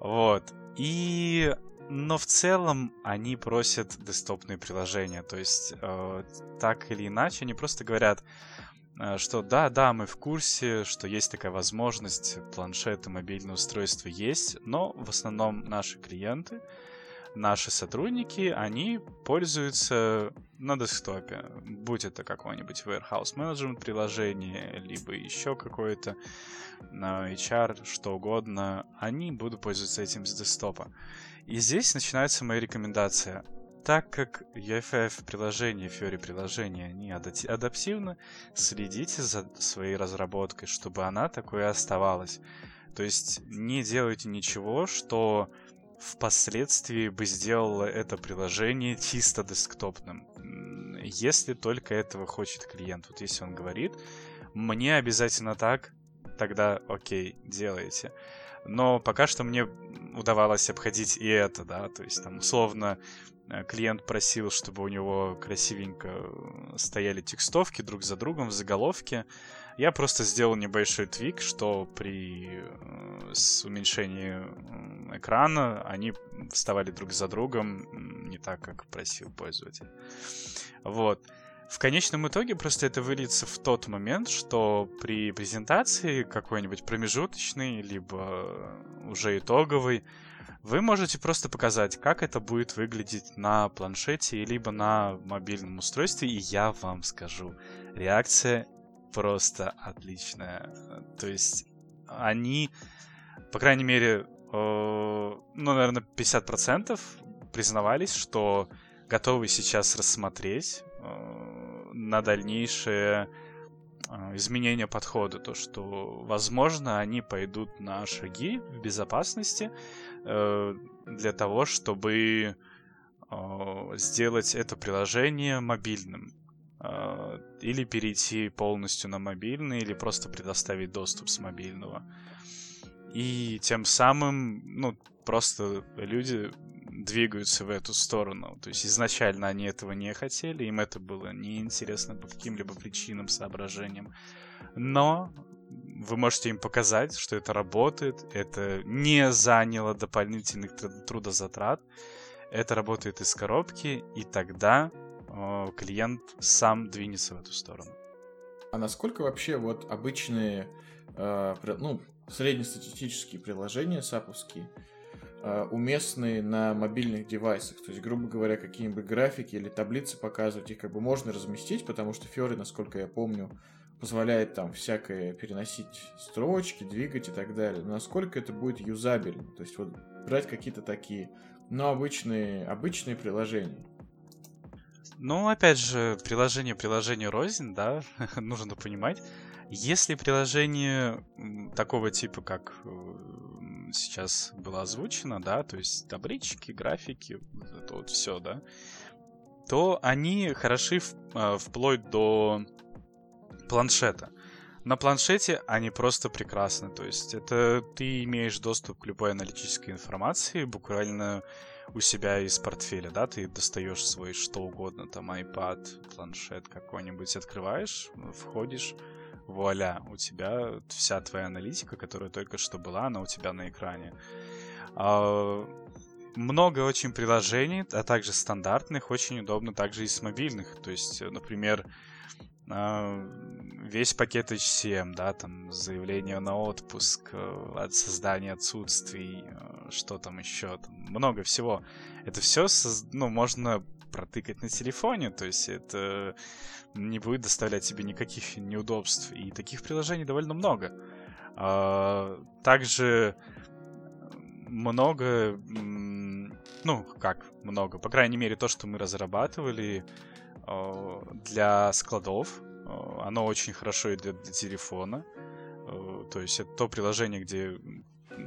Вот. И... Но в целом они просят десктопные приложения. То есть, э, так или иначе, они просто говорят, что да, да, мы в курсе, что есть такая возможность, планшеты, мобильные устройства есть, но в основном наши клиенты, наши сотрудники, они пользуются на десктопе. Будь это какое-нибудь warehouse management приложение, либо еще какое-то на HR, что угодно, они будут пользоваться этим с десктопа. И здесь начинается моя рекомендация так как UFF приложения, Fiori приложения, они адаптивны, следите за своей разработкой, чтобы она такой и оставалась. То есть не делайте ничего, что впоследствии бы сделало это приложение чисто десктопным. Если только этого хочет клиент. Вот если он говорит, мне обязательно так, тогда окей, делайте. Но пока что мне удавалось обходить и это, да, то есть там условно клиент просил, чтобы у него красивенько э, стояли текстовки друг за другом в заголовке. Я просто сделал небольшой твик, что при э, с уменьшении экрана они вставали друг за другом не так, как просил пользователь. Вот. В конечном итоге просто это выльется в тот момент, что при презентации какой-нибудь промежуточный, либо уже итоговый, вы можете просто показать, как это будет выглядеть на планшете либо на мобильном устройстве, и я вам скажу, реакция просто отличная. То есть они, по крайней мере, э, ну, наверное, 50% признавались, что готовы сейчас рассмотреть э, на дальнейшее э, изменение подхода, то что, возможно, они пойдут на шаги в безопасности для того, чтобы э, сделать это приложение мобильным э, или перейти полностью на мобильный, или просто предоставить доступ с мобильного. И тем самым, ну, просто люди двигаются в эту сторону. То есть изначально они этого не хотели, им это было неинтересно по каким-либо причинам, соображениям. Но вы можете им показать, что это работает, это не заняло дополнительных трудозатрат, это работает из коробки, и тогда э, клиент сам двинется в эту сторону. А насколько вообще вот обычные, э, ну, среднестатистические приложения саповские э, уместны на мобильных девайсах. То есть, грубо говоря, какие-нибудь графики или таблицы показывать, их как бы можно разместить, потому что Fiori, насколько я помню, позволяет там всякое переносить строчки, двигать и так далее. Насколько это будет юзабельно? То есть вот брать какие-то такие, но обычные, обычные приложения. Ну, опять же, приложение приложению рознь, да, [laughs] нужно понимать. Если приложение такого типа, как э, сейчас было озвучено, да, то есть таблички, графики, это вот все, да, то они хороши в, э, вплоть до планшета. На планшете они просто прекрасны. То есть это ты имеешь доступ к любой аналитической информации буквально у себя из портфеля, да, ты достаешь свой что угодно, там iPad, планшет какой-нибудь, открываешь, входишь, вуаля, у тебя вся твоя аналитика, которая только что была, она у тебя на экране. А, много очень приложений, а также стандартных, очень удобно также и с мобильных. То есть, например, весь пакет HCM, да, там заявление на отпуск, э, от создания отсутствий, э, что там еще, там много всего. Это все, ну, можно протыкать на телефоне, то есть это не будет доставлять тебе никаких неудобств. И таких приложений довольно много. А, также много, ну, как много, по крайней мере, то, что мы разрабатывали а, для складов, а, оно очень хорошо идет для телефона. То есть это то приложение, где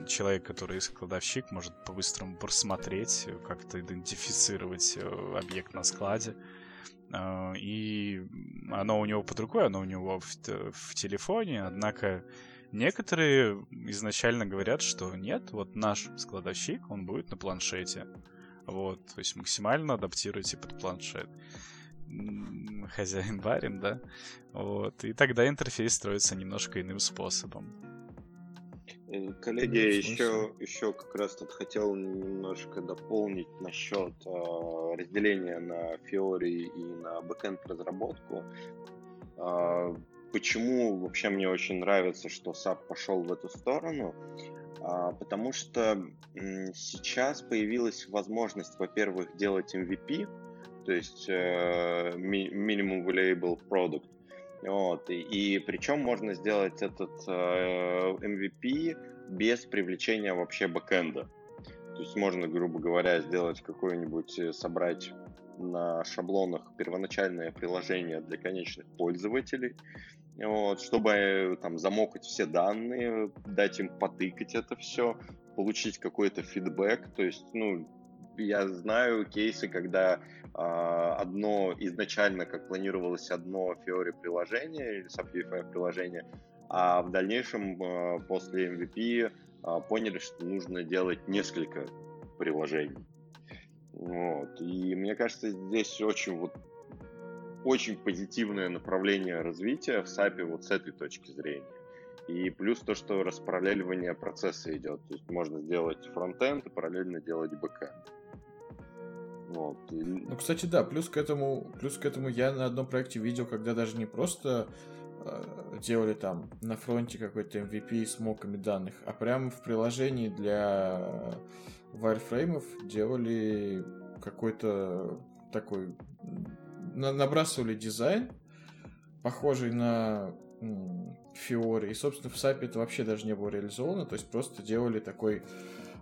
человек, который складовщик, может по-быстрому просмотреть, как-то идентифицировать э, объект на складе. И оно у него под рукой, оно у него в, в телефоне, однако некоторые изначально говорят, что нет, вот наш складовщик, он будет на планшете. Вот, то есть максимально адаптируйте под планшет. Барин, да? Вот, и тогда интерфейс строится немножко иным способом. Э, коллеги, еще, еще как раз тут хотел немножко дополнить насчет э, разделения на Fiori и на бэкэнд разработку. Э, почему вообще мне очень нравится, что SAP пошел в эту сторону? Э, потому что э, сейчас появилась возможность, во-первых, делать MVP, то есть э, Minimum Valuable Product, вот, и, и причем можно сделать этот э, MVP без привлечения вообще бэкэнда. То есть можно, грубо говоря, сделать какое-нибудь, э, собрать на шаблонах первоначальное приложение для конечных пользователей, вот, чтобы там замокать все данные, дать им потыкать это все, получить какой-то фидбэк. То есть, ну, я знаю кейсы, когда а, одно изначально, как планировалось одно Fiori приложение или SAP приложение, а в дальнейшем а, после MVP а, поняли, что нужно делать несколько приложений. Вот. И мне кажется, здесь очень вот очень позитивное направление развития в SAP вот с этой точки зрения. И плюс то, что распараллеливание процесса идет. То есть можно сделать фронтенд и параллельно делать бэкенд. Вот. Ну, кстати, да, плюс к этому, плюс к этому я на одном проекте видел, когда даже не просто э, делали там на фронте какой-то MVP с моками данных, а прямо в приложении для wireframe делали какой-то такой на, набрасывали дизайн, похожий на Fiori. И, собственно, в SAP это вообще даже не было реализовано, то есть просто делали такой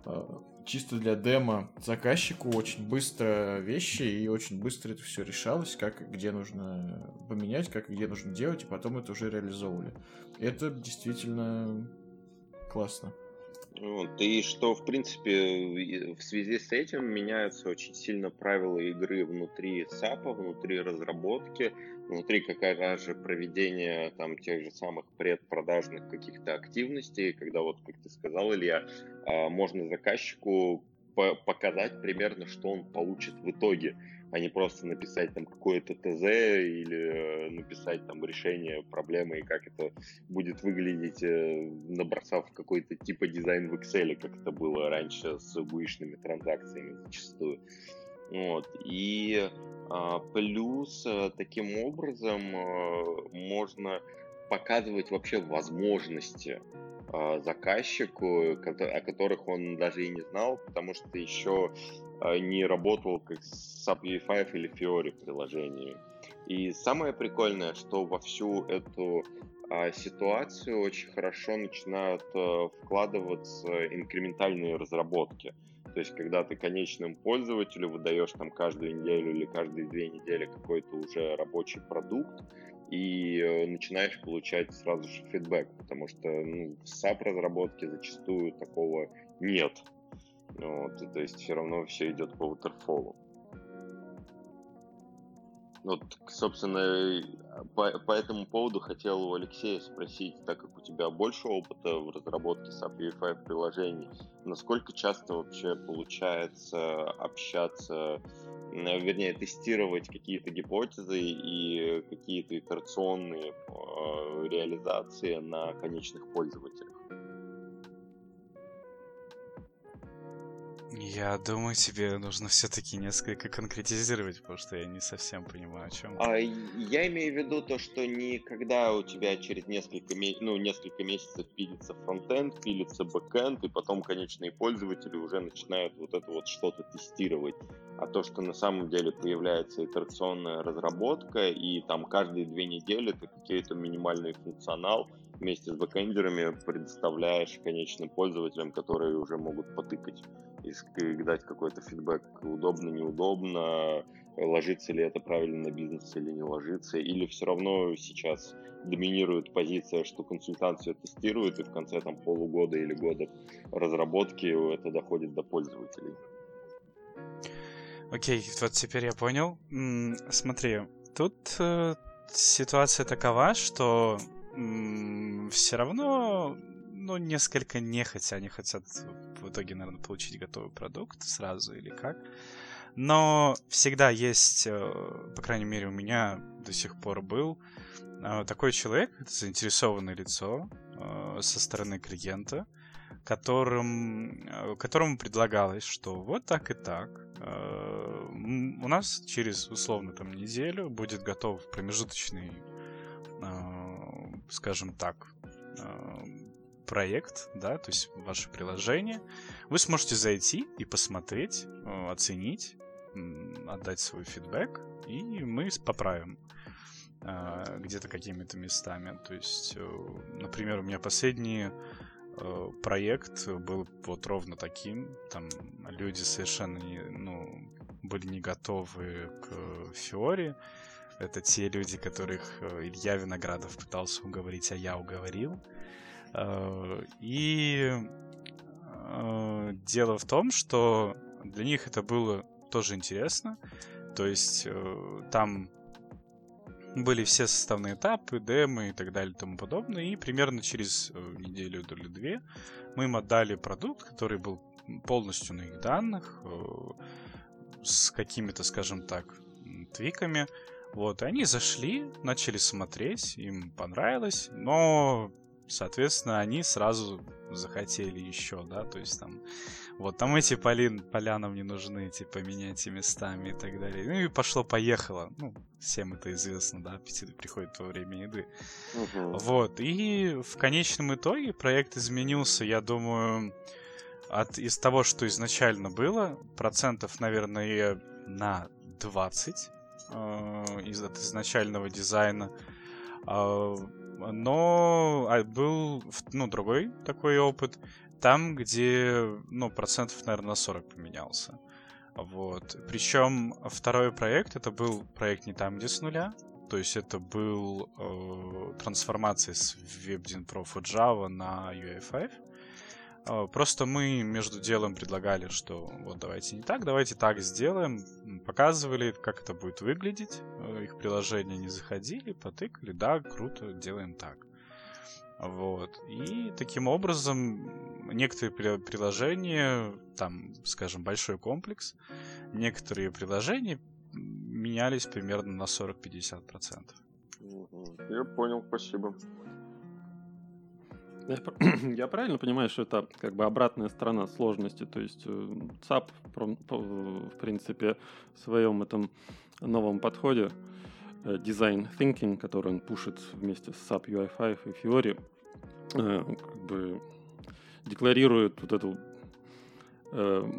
э, чисто для демо заказчику очень быстро вещи, и очень быстро это все решалось, как где нужно поменять, как где нужно делать, и потом это уже реализовывали. Это действительно классно. Вот, и что, в принципе, в связи с этим меняются очень сильно правила игры внутри САПа, внутри разработки, внутри какая же проведения там тех же самых предпродажных каких-то активностей, когда вот, как ты сказал, Илья, а, можно заказчику показать примерно, что он получит в итоге а не просто написать там какое-то ТЗ или э, написать там решение проблемы и как это будет выглядеть, э, набросав какой-то типа дизайн в Excel, как это было раньше с гуишными транзакциями зачастую. Вот. И а, плюс э, таким образом можно показывать вообще возможности а, заказчику, о которых он даже и не знал, потому что еще а, не работал как с SAP 5 или Fiori приложении. И самое прикольное, что во всю эту а, ситуацию очень хорошо начинают а, вкладываться инкрементальные разработки. То есть, когда ты конечным пользователю выдаешь там каждую неделю или каждые две недели какой-то уже рабочий продукт, и э, начинаешь получать сразу же фидбэк, потому что ну, в SAP-разработке зачастую такого нет. Вот, то есть все равно все идет по waterfall. Вот, собственно, по, по этому поводу хотел у Алексея спросить, так как у тебя больше опыта в разработке SAP UEFI приложений, насколько часто вообще получается общаться, вернее, тестировать какие-то гипотезы и какие-то итерационные э, реализации на конечных пользователях? Я думаю, тебе нужно все-таки несколько конкретизировать, потому что я не совсем понимаю, о чем. А, я имею в виду то, что не когда у тебя через несколько, ну, несколько месяцев пилится фронтенд, пилится бэкенд, и потом конечные пользователи уже начинают вот это вот что-то тестировать. А то, что на самом деле появляется итерационная разработка, и там каждые две недели ты какой-то минимальный функционал вместе с бэкэндерами предоставляешь конечным пользователям, которые уже могут потыкать и дать какой-то фидбэк, удобно, неудобно, ложится ли это правильно на бизнес или не ложится, или все равно сейчас доминирует позиция, что консультант все тестирует, и в конце там полугода или года разработки это доходит до пользователей. Окей, вот теперь я понял. Смотри, тут э, ситуация такова, что все равно, ну, несколько нехотя они хотят в итоге, наверное, получить готовый продукт сразу или как. Но всегда есть, э, по крайней мере, у меня до сих пор был э, такой человек, заинтересованное лицо э, со стороны клиента, которым, которому предлагалось, что вот так и так. У нас через условно там неделю будет готов промежуточный скажем так, проект, да, то есть ваше приложение, вы сможете зайти и посмотреть, э, оценить, отдать свой фидбэк, и мы поправим э, где-то какими-то местами. То есть, например, у меня последний проект был вот ровно таким. Там люди совершенно не, ну, были не готовы к Фиоре. Это те люди, которых э, Илья Виноградов пытался уговорить, а я уговорил. Э, и э, дело в том, что для них это было тоже интересно. То есть там были все составные этапы, демы и так далее и тому подобное. И примерно через неделю или две мы им отдали продукт, который был полностью на их данных, с какими-то, скажем так, твиками. Вот, и они зашли, начали смотреть, им понравилось, но, соответственно, они сразу захотели еще, да, то есть там, вот, там эти полин, поля нам не нужны, типа, меняйте местами и так далее. Ну и пошло-поехало, ну, всем это известно, да, аппетиты приходят во время еды. Угу. Вот, и в конечном итоге проект изменился, я думаю, от, из того, что изначально было, процентов, наверное, на 20 э, из от изначального дизайна. Э, но а, был ну, другой такой опыт, там, где, ну, процентов, наверное, на 40 поменялся. Вот. Причем второй проект, это был проект не там, где с нуля, то есть это был э, трансформация с WebDyn Pro от Java на UI5. Э, просто мы между делом предлагали, что вот давайте не так, давайте так сделаем. Показывали, как это будет выглядеть. Э, их приложения не заходили, потыкали, да, круто, делаем так. Вот. И таким образом некоторые приложения, там, скажем, большой комплекс, некоторые приложения менялись примерно на 40-50%. Я понял, спасибо. [clears throat] Я правильно понимаю, что это как бы обратная сторона сложности, то есть ЦАП, в принципе, в своем этом новом подходе, э, design thinking, который он пушит вместе с SAP UI5 и Fiori, э, как бы декларирует вот эту э,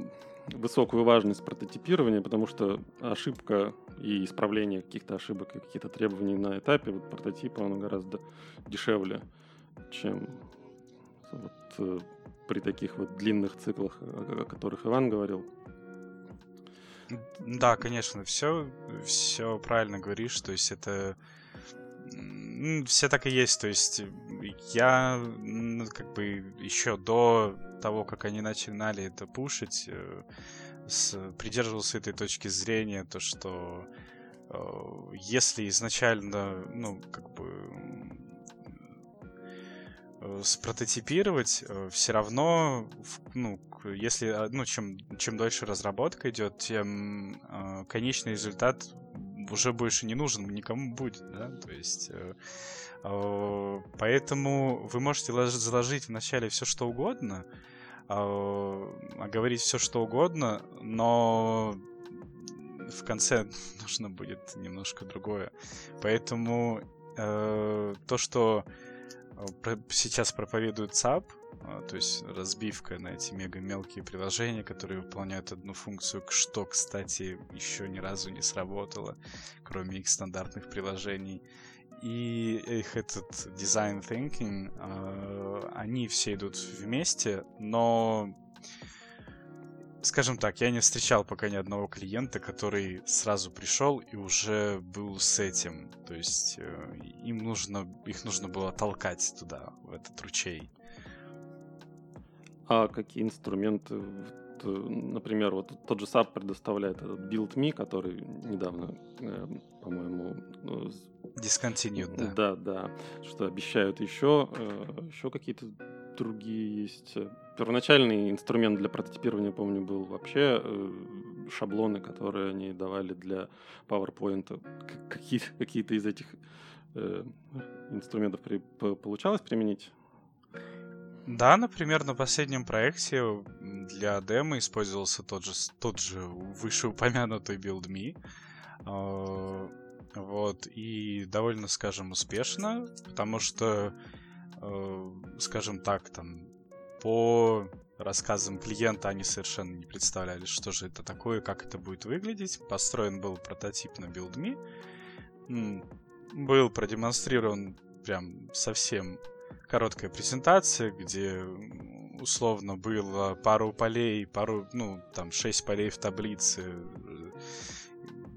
высокую важность прототипирования, потому что ошибка и исправление каких-то ошибок и каких-то требований на этапе вот прототипа, оно гораздо дешевле, чем вот, э, при таких вот длинных циклах, о, которых Иван говорил. Да, конечно, все, все правильно говоришь, то есть это все так и есть, то есть я как бы еще до того, как они начинали это пушить, э, с, придерживался этой точки зрения, то что э, если изначально, ну, как бы э, спрототипировать, э, все равно, ну, если, а, ну, чем, чем дольше разработка идет, тем э, конечный результат уже больше не нужен никому будет, да, то есть э, э, поэтому вы можете заложить вначале все что угодно, э, говорить все что угодно, но в конце [laughs] нужно будет немножко другое. Поэтому э, то, что э, сейчас проповедует ЦАП, э, то есть разбивка на эти мега мелкие приложения, которые выполняют одну функцию, что, кстати, еще ни разу не сработало, кроме их стандартных приложений. И их этот design thinking, э, они все идут вместе, но, скажем так, я не встречал пока ни одного клиента, который сразу пришел и уже был с этим. То есть э, им нужно, их нужно было толкать туда, в этот ручей. А какие инструменты Э, например, вот тот же SAP предоставляет этот Build.me, который недавно, э, по-моему... Discontinued, да. Да, да. Что обещают еще, э, еще какие-то другие есть. Первоначальный инструмент для прототипирования, помню, был вообще шаблоны, которые они давали для PowerPoint. Какие- какие-то из этих инструментов при, получалось применить? Да, например, на последнем проекте для демо использовался тот же, тот же вышеупомянутый BuildMe. А, вот, и довольно, скажем, успешно, потому что, а, скажем так, там, по рассказам клиента они совершенно не представляли, что же это такое, как это будет выглядеть. Построен был прототип на BuildMe. Был продемонстрирован прям совсем короткая презентация, где условно было пару полей, пару, ну, там, шесть полей в таблице,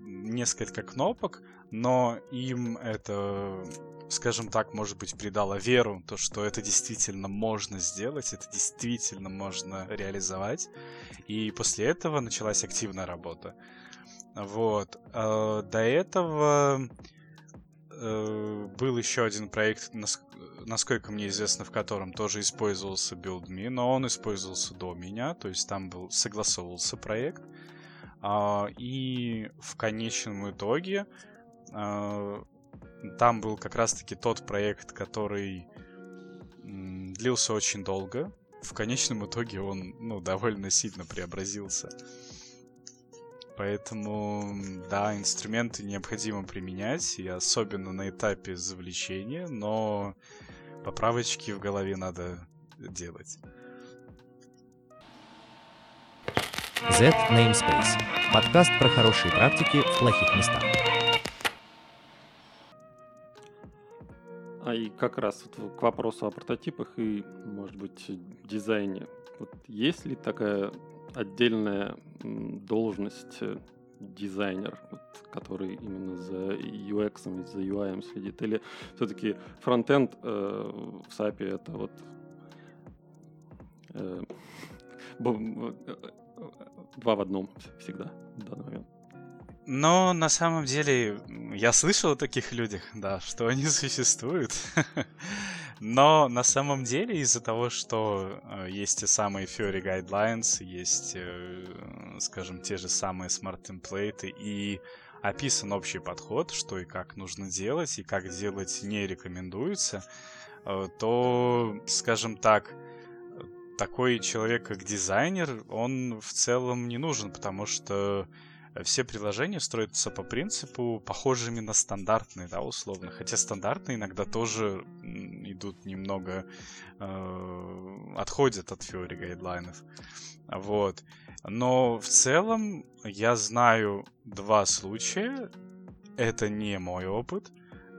несколько кнопок, но им это, скажем так, может быть, придало веру, то, что это действительно можно сделать, это действительно можно реализовать. И после этого началась активная работа. Вот. А, до этого э, был еще один проект, насколько мне известно, в котором тоже использовался BuildMe, но он использовался до меня, то есть там был согласовывался проект. А, и в конечном итоге а, там был как раз-таки тот проект, который длился очень долго. В конечном итоге он ну, довольно сильно преобразился. Поэтому, да, инструменты необходимо применять, и особенно на этапе завлечения, но поправочки в голове надо делать. Z Namespace. Подкаст про хорошие практики в плохих местах. И как раз вот к вопросу о прототипах и, может быть, дизайне. Вот есть ли такая отдельная должность э, дизайнер, вот, который именно за UX и за UI следит? Или все-таки фронтенд э, в SAP это вот [laughs] э, э, два в одном всегда в данный момент? Но на самом деле я слышал о таких людях, да, что они [laughs] существуют. Но на самом деле из-за того, что э, есть те самые Fury Guidelines, есть, э, скажем, те же самые Template и описан общий подход, что и как нужно делать, и как делать не рекомендуется, э, то, скажем так, такой человек, как дизайнер, он в целом не нужен, потому что все приложения строятся по принципу похожими на стандартные, да, условно. Хотя стандартные иногда тоже идут немного, э, отходят от Fiori гайдлайнов. Вот. Но в целом я знаю два случая. Это не мой опыт,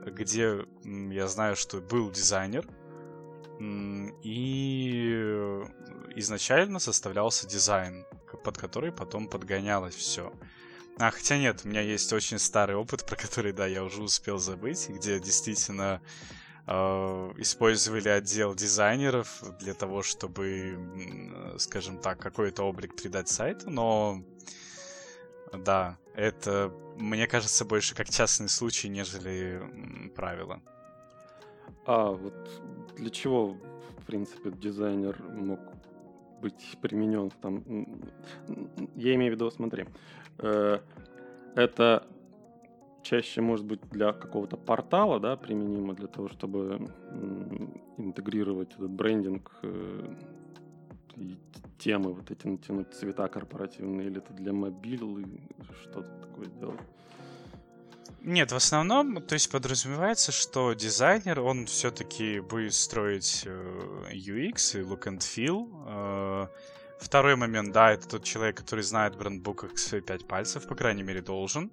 где я знаю, что был дизайнер, и изначально составлялся дизайн, под который потом подгонялось все. А, хотя нет, у меня есть очень старый опыт, про который, да, я уже успел забыть, где действительно э, использовали отдел дизайнеров для того, чтобы, скажем так, какой-то облик придать сайту, но да, это, мне кажется, больше как частный случай, нежели правило. А вот для чего, в принципе, дизайнер мог быть применен там? Я имею в виду, смотри, это чаще может быть для какого-то портала, да, применимо для того, чтобы интегрировать этот брендинг э, темы вот эти натянуть цвета корпоративные, или это для мобил, что-то такое делать? Нет, в основном, то есть подразумевается, что дизайнер, он все-таки будет строить э, UX и look and feel, Второй момент, да, это тот человек, который знает брендбук как свои пять пальцев, по крайней мере, должен.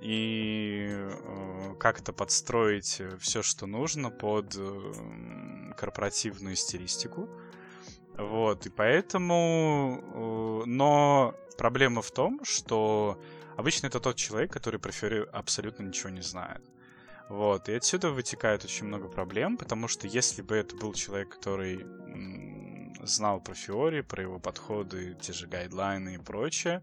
И э, как-то подстроить все, что нужно под э, корпоративную стилистику. Вот, и поэтому... Э, но проблема в том, что обычно это тот человек, который про Фьюри абсолютно ничего не знает. Вот, и отсюда вытекает очень много проблем, потому что если бы это был человек, который знал про Фиори, про его подходы, те же гайдлайны и прочее,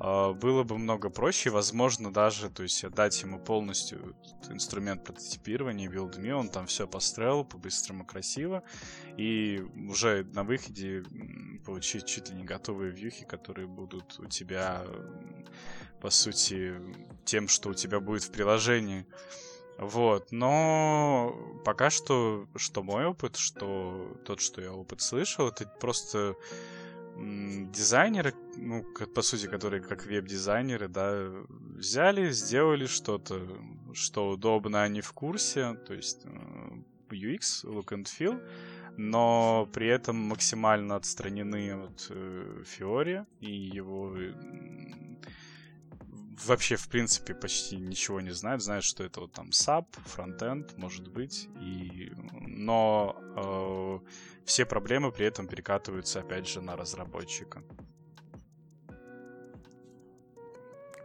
а, было бы много проще, возможно, даже, то есть отдать ему полностью инструмент прототипирования, BuildMe, он там все построил по-быстрому, красиво, и уже на выходе получить чуть ли не готовые вьюхи, которые будут у тебя, по сути, тем, что у тебя будет в приложении. Вот, но пока что, что мой опыт, что тот, что я опыт слышал, это просто дизайнеры, ну, по сути, которые как веб-дизайнеры, да, взяли, сделали что-то, что удобно, они в курсе, то есть UX, look and feel, но при этом максимально отстранены от э, Fiori и его вообще, в принципе, почти ничего не знают. Знают, что это вот там SAP, фронтенд, может быть. И... Но э, все проблемы при этом перекатываются, опять же, на разработчика.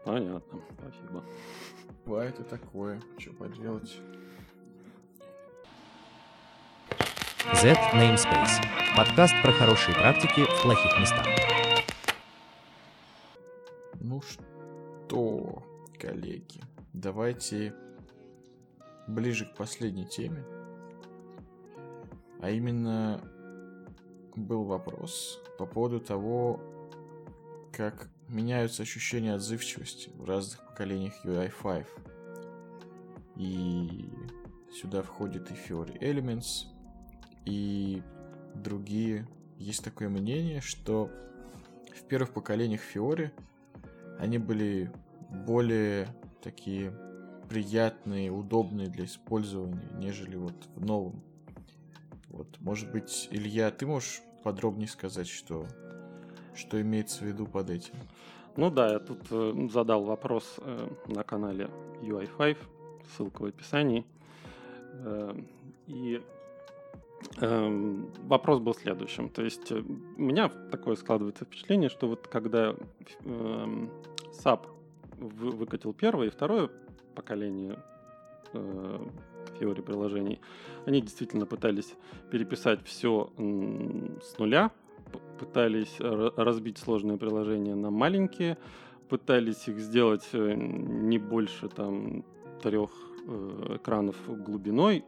Понятно, спасибо. Бывает и такое, что поделать. Z Namespace. Подкаст про хорошие практики в плохих местах. Ну что? Что, коллеги, давайте ближе к последней теме. А именно был вопрос по поводу того, как меняются ощущения отзывчивости в разных поколениях UI5. И сюда входит и Fiori Elements, и другие. Есть такое мнение, что в первых поколениях Fiori они были более такие приятные, удобные для использования, нежели вот в новом. Вот, может быть, Илья, ты можешь подробнее сказать, что, что имеется в виду под этим? Ну да, я тут э, задал вопрос э, на канале UI5, ссылка в описании. Э, И эм, вопрос был следующим. То есть э, у меня такое складывается впечатление, что вот когда эм, Выкатил первое и второе поколение э, Fiori приложений, они действительно пытались переписать все с нуля, пытались разбить сложные приложения на маленькие, пытались их сделать э, не больше там трех э, экранов глубиной,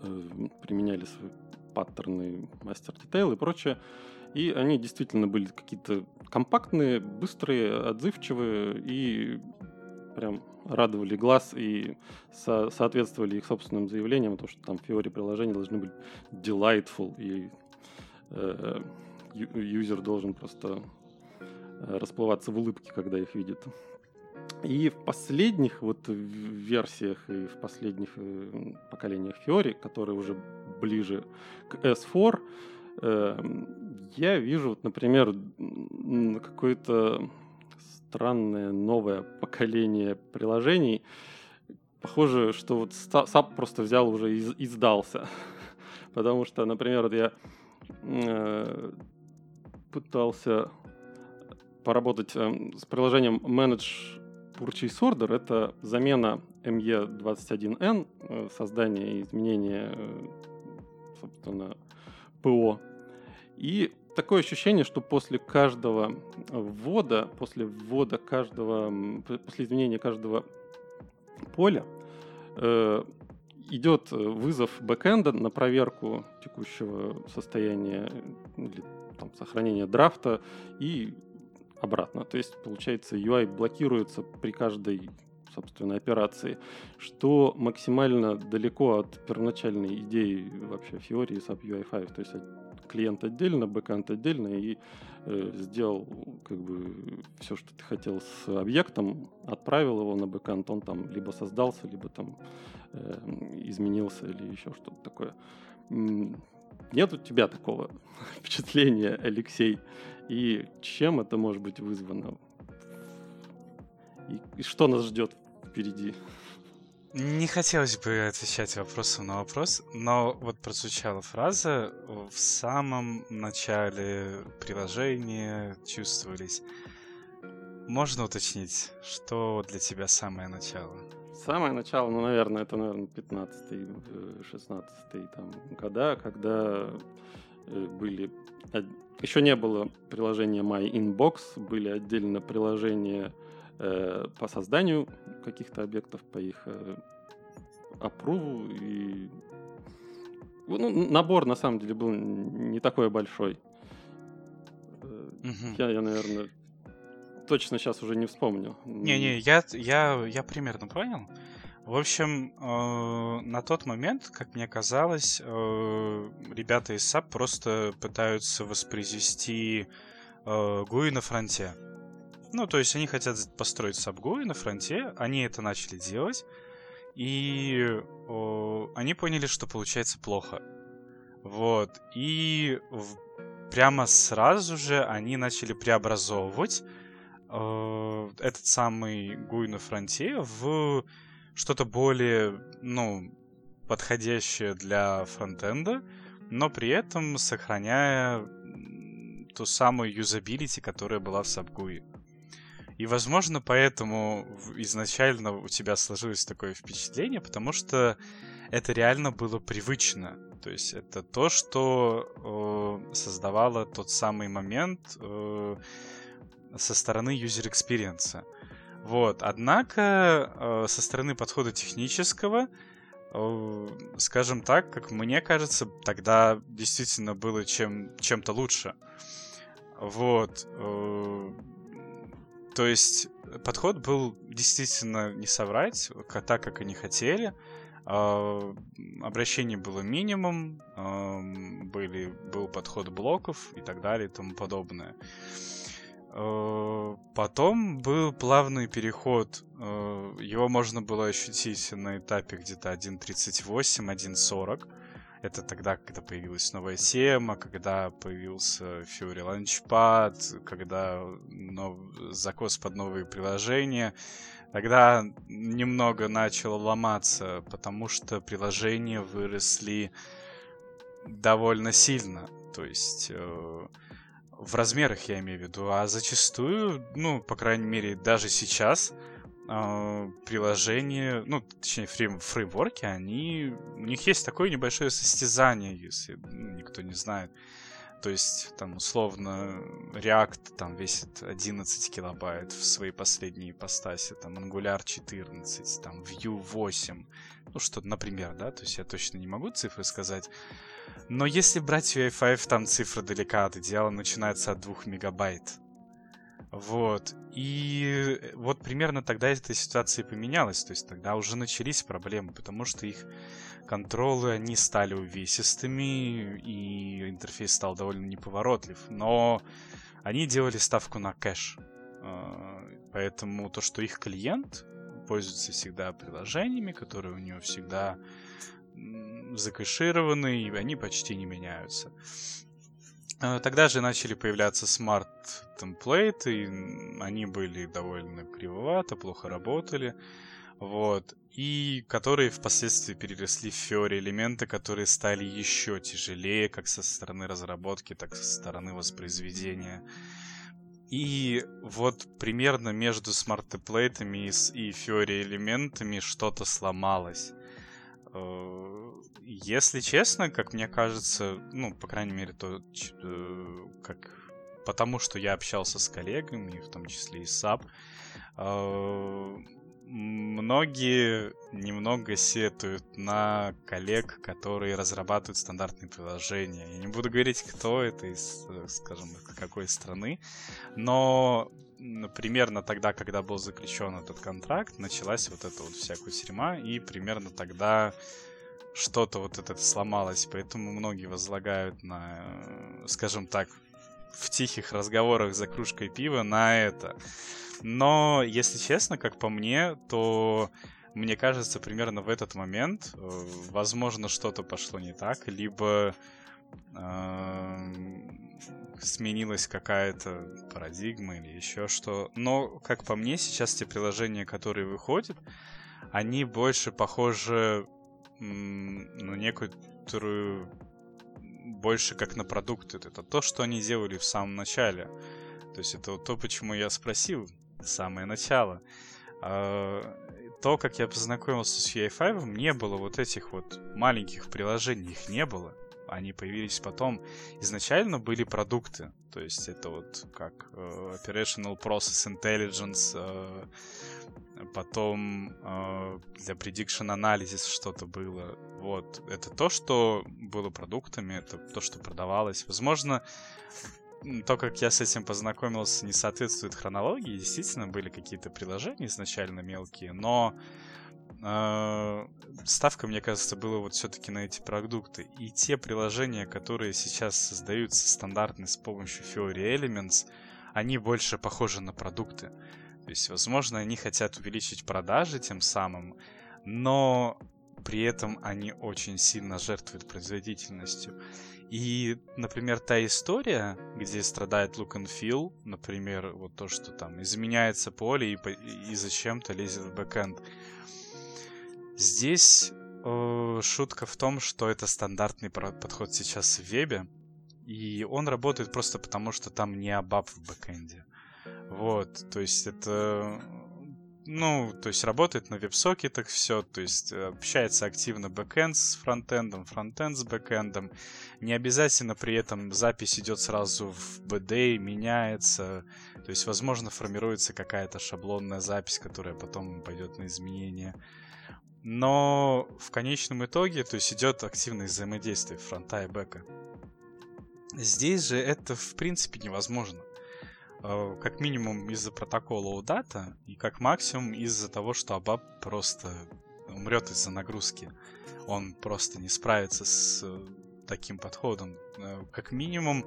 э, применяли свои паттерны, мастер детейл и прочее. И они действительно были какие-то компактные, быстрые, отзывчивые и прям радовали глаз и со- соответствовали их собственным заявлениям, то, что там Fiori приложения должны быть delightful, и э, юзер должен просто э, расплываться в улыбке, когда их видит. И в последних вот версиях и в последних э, поколениях Fiori, которые уже ближе к S4, э, я вижу, вот, например, какое-то странное новое поколение приложений. Похоже, что вот SAP просто взял уже и, сдался. [laughs] Потому что, например, вот я э, пытался поработать э, с приложением Manage Purchase Order. Это замена ME21N, э, создание и изменение, э, собственно, ПО. И такое ощущение, что после каждого ввода, после ввода каждого, после изменения каждого поля, э, идет вызов бэкэнда на проверку текущего состояния или там, сохранения драфта и обратно. То есть, получается, UI блокируется при каждой собственно, операции, что максимально далеко от первоначальной идеи вообще Fiori и SAP UI5. То есть клиент отдельно, бэкэнд отдельно, и э, сделал как бы все, что ты хотел с объектом, отправил его на бэкэнд, он там либо создался, либо там э, изменился или еще что-то такое. Нет у тебя такого [laughs] впечатления, Алексей? И чем это может быть вызвано? И, и что нас ждет впереди? Не хотелось бы отвечать вопросом на вопрос, но вот прозвучала фраза в самом начале приложения чувствовались. Можно уточнить, что для тебя самое начало? Самое начало, ну, наверное, это, наверное, 15-16 э, там, года, когда э, были... Еще не было приложения My Inbox, были отдельно приложения э, по созданию каких-то объектов, по их э, опруву и ну, набор на самом деле был не такой большой. Угу. Я, я, наверное, точно сейчас уже не вспомню. Не-не, я, я, я примерно понял. В общем, э, на тот момент, как мне казалось, э, ребята из SAP просто пытаются воспроизвести э, GUI на фронте. Ну, то есть они хотят построить GUI на фронте, они это начали делать, и о, они поняли, что получается плохо. Вот. И в, прямо сразу же они начали преобразовывать э, этот самый GUI на фронте в что-то более, ну, подходящее для фронтенда, но при этом сохраняя ту самую юзабилити, которая была в SubGUI. И, возможно, поэтому изначально у тебя сложилось такое впечатление, потому что это реально было привычно. То есть это то, что э, создавало тот самый момент э, со стороны user experience. Вот. Однако э, со стороны подхода технического, скажем так, как мне кажется, тогда действительно было чем, чем-то лучше. Вот. Э, то есть подход был действительно не соврать, так, как они хотели. А, обращений было минимум, были, был подход блоков и так далее и тому подобное. А, потом был плавный переход. А, его можно было ощутить на этапе где-то 1.38, 1.40. Это тогда, когда появилась новая тема, когда появился Fury Launchpad, когда нов... закос под новые приложения. Тогда немного начало ломаться, потому что приложения выросли довольно сильно. То есть э, в размерах я имею в виду. А зачастую, ну, по крайней мере, даже сейчас э, приложения, ну, точнее, фрейм, фреймворки, они, у них есть такое небольшое состязание, если никто не знает. То есть, там, условно, React там весит 11 килобайт в своей последней ипостаси, там, Angular 14, там, Vue 8, ну, что, например, да, то есть я точно не могу цифры сказать, но если брать UI5, там цифра далека от идеала, начинается от 2 мегабайт. Вот. И вот примерно тогда эта ситуация поменялась. То есть тогда уже начались проблемы, потому что их контролы, они стали увесистыми, и интерфейс стал довольно неповоротлив. Но они делали ставку на кэш. А, поэтому то, что их клиент пользуется всегда приложениями, которые у него всегда закэшированы, и они почти не меняются. А, тогда же начали появляться смарт-темплейты, и они были довольно кривовато, плохо работали. Вот. И которые впоследствии переросли в Fiori элементы, которые стали еще тяжелее, как со стороны разработки, так и со стороны воспроизведения. И вот примерно между smart template ами и Fiori элементами что-то сломалось. Э, если честно, как мне кажется, ну, по крайней мере, то э, как потому что я общался с коллегами, в том числе и SAP, э, многие немного сетуют на коллег, которые разрабатывают стандартные приложения. Я не буду говорить, кто это из, скажем, какой страны, но примерно тогда, когда был заключен этот контракт, началась вот эта вот всякая тюрьма, и примерно тогда что-то вот это сломалось, поэтому многие возлагают на, скажем так, в тихих разговорах за кружкой пива на это. Но, если честно, как по мне, то мне кажется, примерно в этот момент, э, возможно, что-то пошло не так, либо э, сменилась какая-то парадигма или еще что. Но, как по мне, сейчас те приложения, которые выходят, они больше похожи на некоторую больше как на продукты. Это то, что они делали в самом начале. То есть это вот то, почему я спросил самое начало. А, то, как я познакомился с UI5, не было вот этих вот маленьких приложений, их не было. Они появились потом. Изначально были продукты. То есть это вот как uh, Operational Process Intelligence, uh, потом uh, для Prediction Analysis что-то было. Вот. Это то, что было продуктами, это то, что продавалось. Возможно, то, как я с этим познакомился, не соответствует хронологии. Действительно, были какие-то приложения изначально мелкие, но э, ставка, мне кажется, была вот все-таки на эти продукты. И те приложения, которые сейчас создаются стандартно с помощью Fiori Elements, они больше похожи на продукты. Есть, возможно, они хотят увеличить продажи тем самым, но при этом они очень сильно жертвуют производительностью. И, например, та история, где страдает look and feel, например, вот то, что там изменяется поле и, и зачем-то лезет в бэкэнд. Здесь э, шутка в том, что это стандартный подход сейчас в вебе, и он работает просто потому, что там не ABAP в бэкэнде. Вот, то есть это ну, то есть работает на веб-сокетах все, то есть э, общается активно бэкэнд с фронтендом, фронтенд с бэкэндом. Не обязательно при этом запись идет сразу в BD, меняется. То есть, возможно, формируется какая-то шаблонная запись, которая потом пойдет на изменения. Но в конечном итоге, то есть идет активное взаимодействие фронта и бэка. Здесь же это в принципе невозможно. Э, как минимум из-за протокола UDATA и как максимум из-за того, что Абаб просто умрет из-за нагрузки. Он просто не справится с э, таким подходом. Э, как минимум,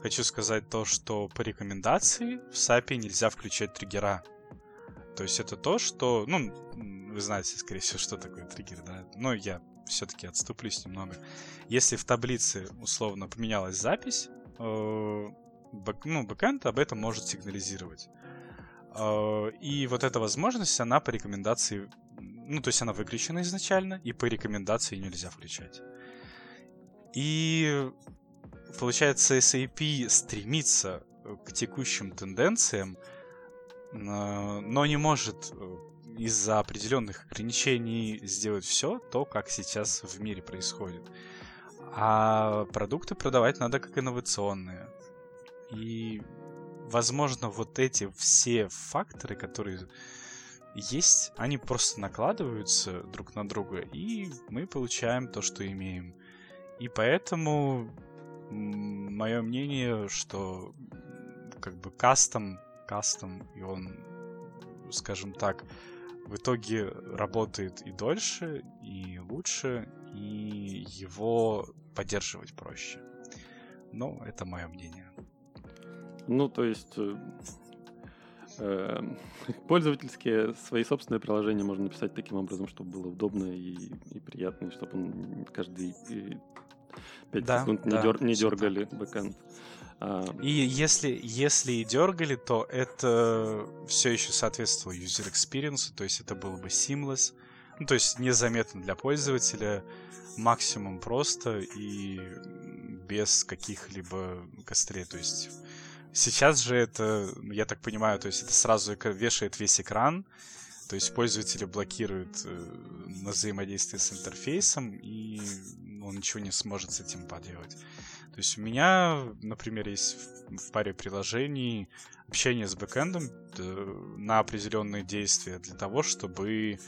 хочу сказать то, что по рекомендации в SAP нельзя включать триггера. То есть это то, что, ну, вы знаете, скорее всего, что такое триггер, да? Но я все-таки отступлюсь немного. Если в таблице условно поменялась запись, бэк, ну, бэкэнд об этом может сигнализировать. Э, и вот эта возможность, она по рекомендации, ну, то есть она выключена изначально, и по рекомендации нельзя включать. И получается, SAP стремится к текущим тенденциям, но не может э, из-за определенных ограничений сделать все то, как сейчас в мире происходит. А продукты продавать надо как инновационные. И, возможно, вот эти все факторы, которые есть, они просто накладываются друг на друга, и мы получаем то, что имеем. И поэтому мое мнение, что как бы кастом, кастом, и он, скажем так, в итоге работает и дольше, и лучше, и его поддерживать проще. Ну, это мое мнение. Ну, то есть э, э, [laughs] пользовательские свои собственные приложения можно написать таким образом, чтобы было удобно и, и приятно, и чтобы он каждый 5 да, секунд не, да, дер, не дергали бэкэнд. А... И если, если и дергали, то это все еще соответствовало user experience, то есть это было бы seamless, ну, то есть незаметно для пользователя, максимум просто и без каких-либо кострей. То есть сейчас же это, я так понимаю, то есть это сразу вешает весь экран, то есть пользователи блокируют э, на взаимодействие с интерфейсом, и он ничего не сможет с этим поделать. То есть у меня, например, есть в паре приложений общение с бэкэндом на определенные действия для того, чтобы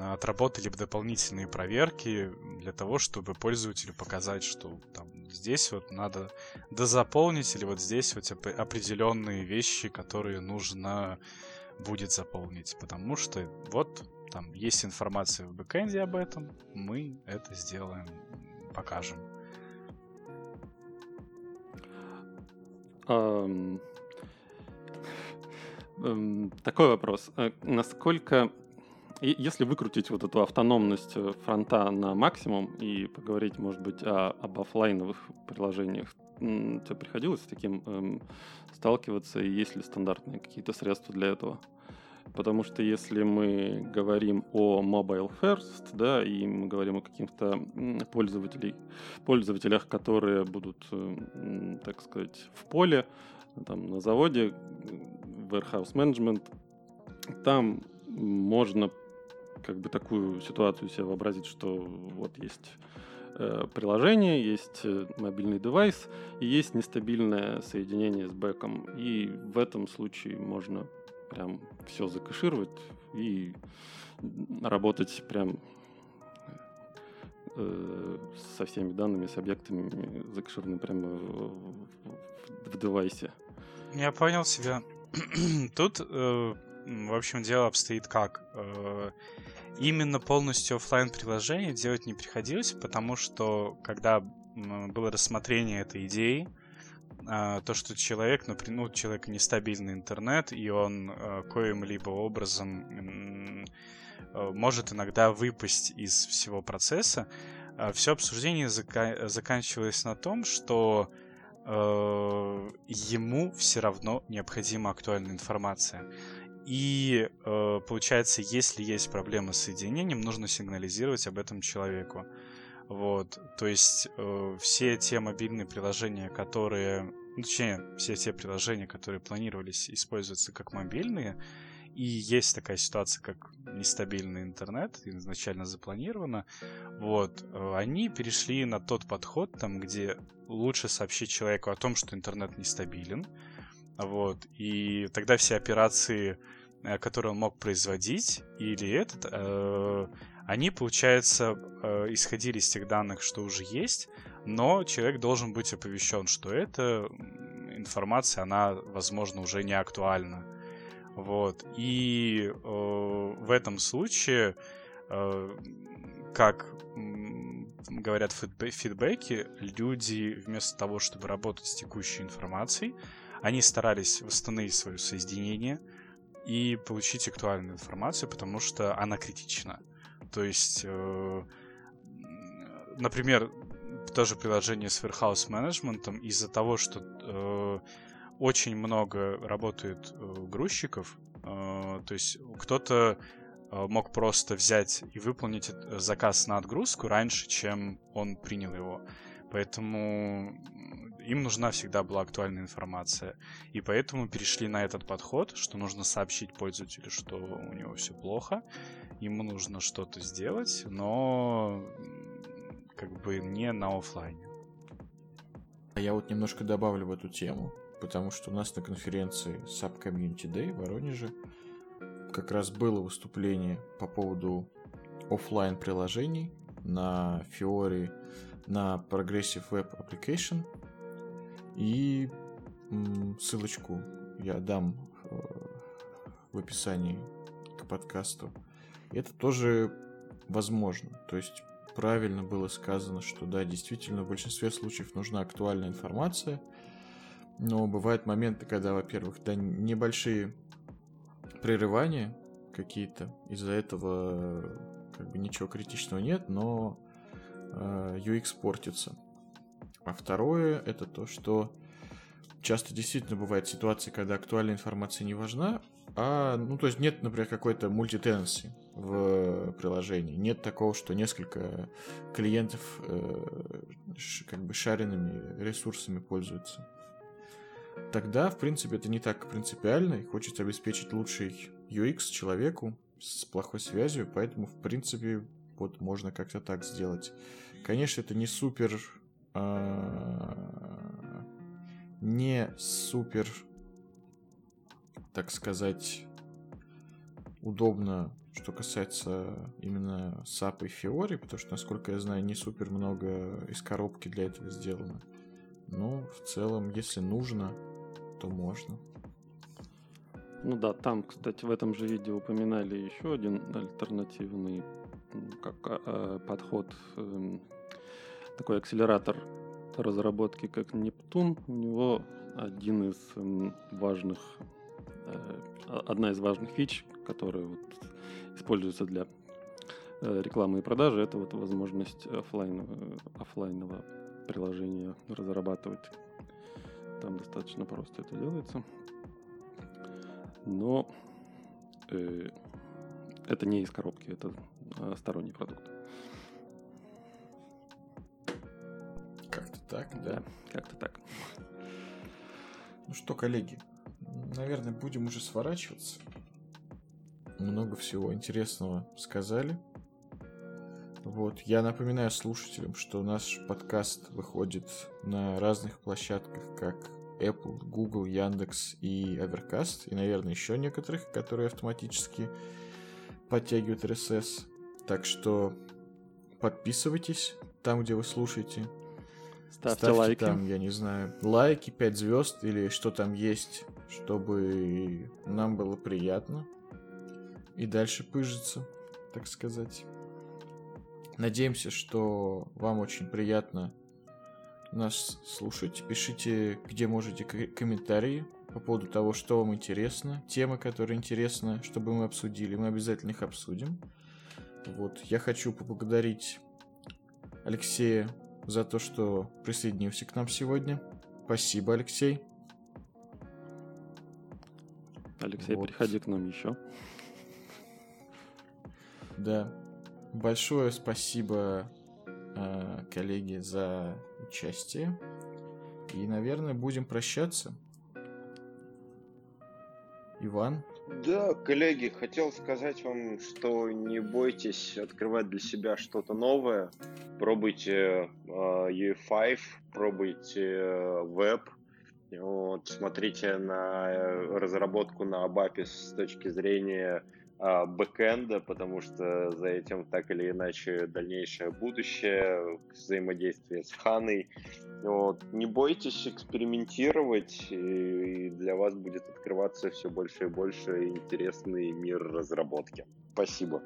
отработали бы дополнительные проверки для того, чтобы пользователю показать, что там здесь вот надо дозаполнить или вот здесь вот определенные вещи, которые нужно будет заполнить, потому что вот там есть информация в бэкэнде об этом, мы это сделаем, покажем. Um, [laughs] такой вопрос. Э, насколько, если выкрутить вот эту автономность э, фронта на максимум и поговорить, может быть, о, об офлайновых приложениях, тебе приходилось с таким эм, сталкиваться, и есть ли стандартные какие-то средства для этого? Потому что если мы говорим о mobile first, да, и мы говорим о каких-то пользователей, пользователях, которые будут, э, так сказать, в поле, там, на заводе, warehouse management, там можно как бы такую ситуацию себе вообразить, что вот есть э, приложение, есть э, мобильный девайс и есть нестабильное соединение с бэком. И в этом случае можно прям все закэшировать и работать прям э, со всеми данными, с объектами закэшированными прямо в, в, в девайсе. Я понял себя. [clears throat] Тут, э, в общем, дело обстоит как. Э, именно полностью офлайн приложение делать не приходилось, потому что когда было рассмотрение этой идеи, а, то, что человек, например, ну, человек нестабильный интернет, и он а, коим-либо образом а, может иногда выпасть из всего процесса, все обсуждение зака- заканчивалось на том, что ему все равно необходима актуальная информация. И э, получается, если есть проблема с соединением, нужно сигнализировать об этом человеку. Вот, то есть э, все те мобильные приложения, которые, ну, точнее, все те приложения, которые планировались использоваться как мобильные, и есть такая ситуация, как нестабильный интернет, изначально запланировано, вот, э, они перешли на тот подход, там, где лучше сообщить человеку о том, что интернет нестабилен, вот, и тогда все операции, э, которые он мог производить, или этот, э, они, получается, э, исходили из тех данных, что уже есть, но человек должен быть оповещен, что эта информация, она, возможно, уже не актуальна. Вот. И э, в этом случае, э, как говорят в фидбэке, люди вместо того, чтобы работать с текущей информацией, они старались восстановить свое соединение и получить актуальную информацию, потому что она критична. То есть, э, например, тоже приложение с warehouse менеджментом из-за того, что э, очень много работает э, грузчиков. То есть кто-то мог просто взять и выполнить заказ на отгрузку раньше, чем он принял его. Поэтому им нужна всегда была актуальная информация. И поэтому перешли на этот подход, что нужно сообщить пользователю, что у него все плохо, ему нужно что-то сделать, но как бы не на офлайне. А я вот немножко добавлю в эту тему, потому что у нас на конференции Sub Community Day в Воронеже как раз было выступление по поводу офлайн приложений на Fiori, на Progressive Web Application. И ссылочку я дам э, в описании к подкасту. Это тоже возможно. То есть правильно было сказано, что да, действительно, в большинстве случаев нужна актуальная информация, но бывают моменты, когда, во-первых, да, небольшие прерывания какие-то, из-за этого как бы ничего критичного нет, но э, UX портится. А второе это то, что часто действительно бывает ситуации, когда актуальная информация не важна, а, ну, то есть нет, например, какой-то мультитенси в приложении. Нет такого, что несколько клиентов э, как бы шаренными ресурсами пользуются. Тогда, в принципе, это не так принципиально, и хочется обеспечить лучший UX человеку с плохой связью, поэтому, в принципе, вот можно как-то так сделать. Конечно, это не супер... Э, не супер, так сказать, удобно что касается именно SAP и Fiori, потому что, насколько я знаю, не супер много из коробки для этого сделано. Но в целом, если нужно, то можно. Ну да, там, кстати, в этом же видео упоминали еще один альтернативный как, э, подход, э, такой акселератор разработки, как Нептун. У него один из э, важных, э, одна из важных фич, которая вот используется для э, рекламы и продажи, это вот возможность офлайнового, офлайнового приложения разрабатывать. Там достаточно просто это делается. Но э, это не из коробки, это э, сторонний продукт. Так, да? Да, как-то так. Ну что, коллеги, наверное, будем уже сворачиваться много всего интересного сказали. Вот. Я напоминаю слушателям, что наш подкаст выходит на разных площадках, как Apple, Google, Яндекс и Overcast, и, наверное, еще некоторых, которые автоматически подтягивают RSS. Так что подписывайтесь там, где вы слушаете. Ставьте, Ставьте лайки. там, я не знаю, лайки, 5 звезд или что там есть, чтобы нам было приятно и дальше пыжится, так сказать. Надеемся, что вам очень приятно нас слушать. Пишите, где можете, комментарии по поводу того, что вам интересно, темы, которые интересны, чтобы мы обсудили. Мы обязательно их обсудим. Вот, я хочу поблагодарить Алексея за то, что присоединился к нам сегодня. Спасибо, Алексей. Алексей, вот. приходи к нам еще. Да. Большое спасибо, э, коллеги, за участие. И, наверное, будем прощаться. Иван? Да, коллеги, хотел сказать вам, что не бойтесь открывать для себя что-то новое. Пробуйте э, UE5, пробуйте э, веб, вот, смотрите на э, разработку на ABAP с точки зрения а, бэкэнда, потому что за этим так или иначе дальнейшее будущее, взаимодействие с Ханой. Вот. Не бойтесь экспериментировать, и для вас будет открываться все больше и больше интересный мир разработки. Спасибо.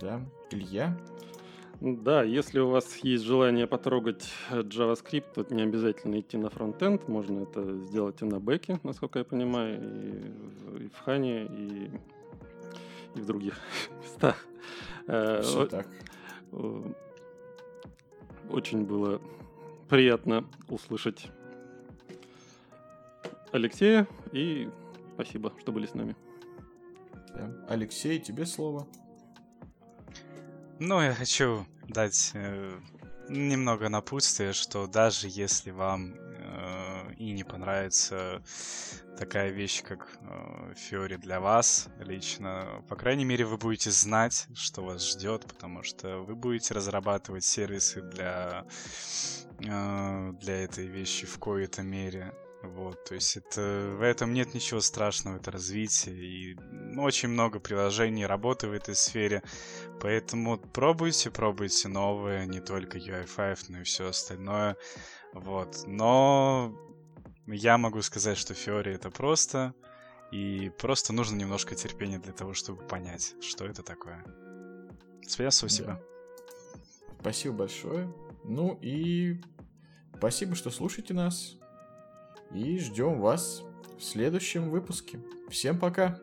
Да, Илья? Да, если у вас есть желание потрогать JavaScript, то не обязательно идти на фронтенд, можно это сделать и на бэке, насколько я понимаю, и, и в Хане, и, и в других [laughs] местах. Э, Все так. Очень было приятно услышать Алексея, и спасибо, что были с нами. Алексей, тебе слово. Ну, я хочу дать э, немного напутствия, что даже если вам э, и не понравится такая вещь, как э, Фиори для вас лично, по крайней мере, вы будете знать, что вас ждет, потому что вы будете разрабатывать сервисы для, э, для этой вещи в коей-то мере. Вот, то есть это, в этом нет ничего страшного, это развитие, и очень много приложений, работы в этой сфере, поэтому пробуйте, пробуйте новые, не только UI5, но и все остальное, вот, но я могу сказать, что Fiori это просто, и просто нужно немножко терпения для того, чтобы понять, что это такое. Спасибо себя. Спасибо большое. Ну и спасибо, что слушаете нас. И ждем вас в следующем выпуске. Всем пока!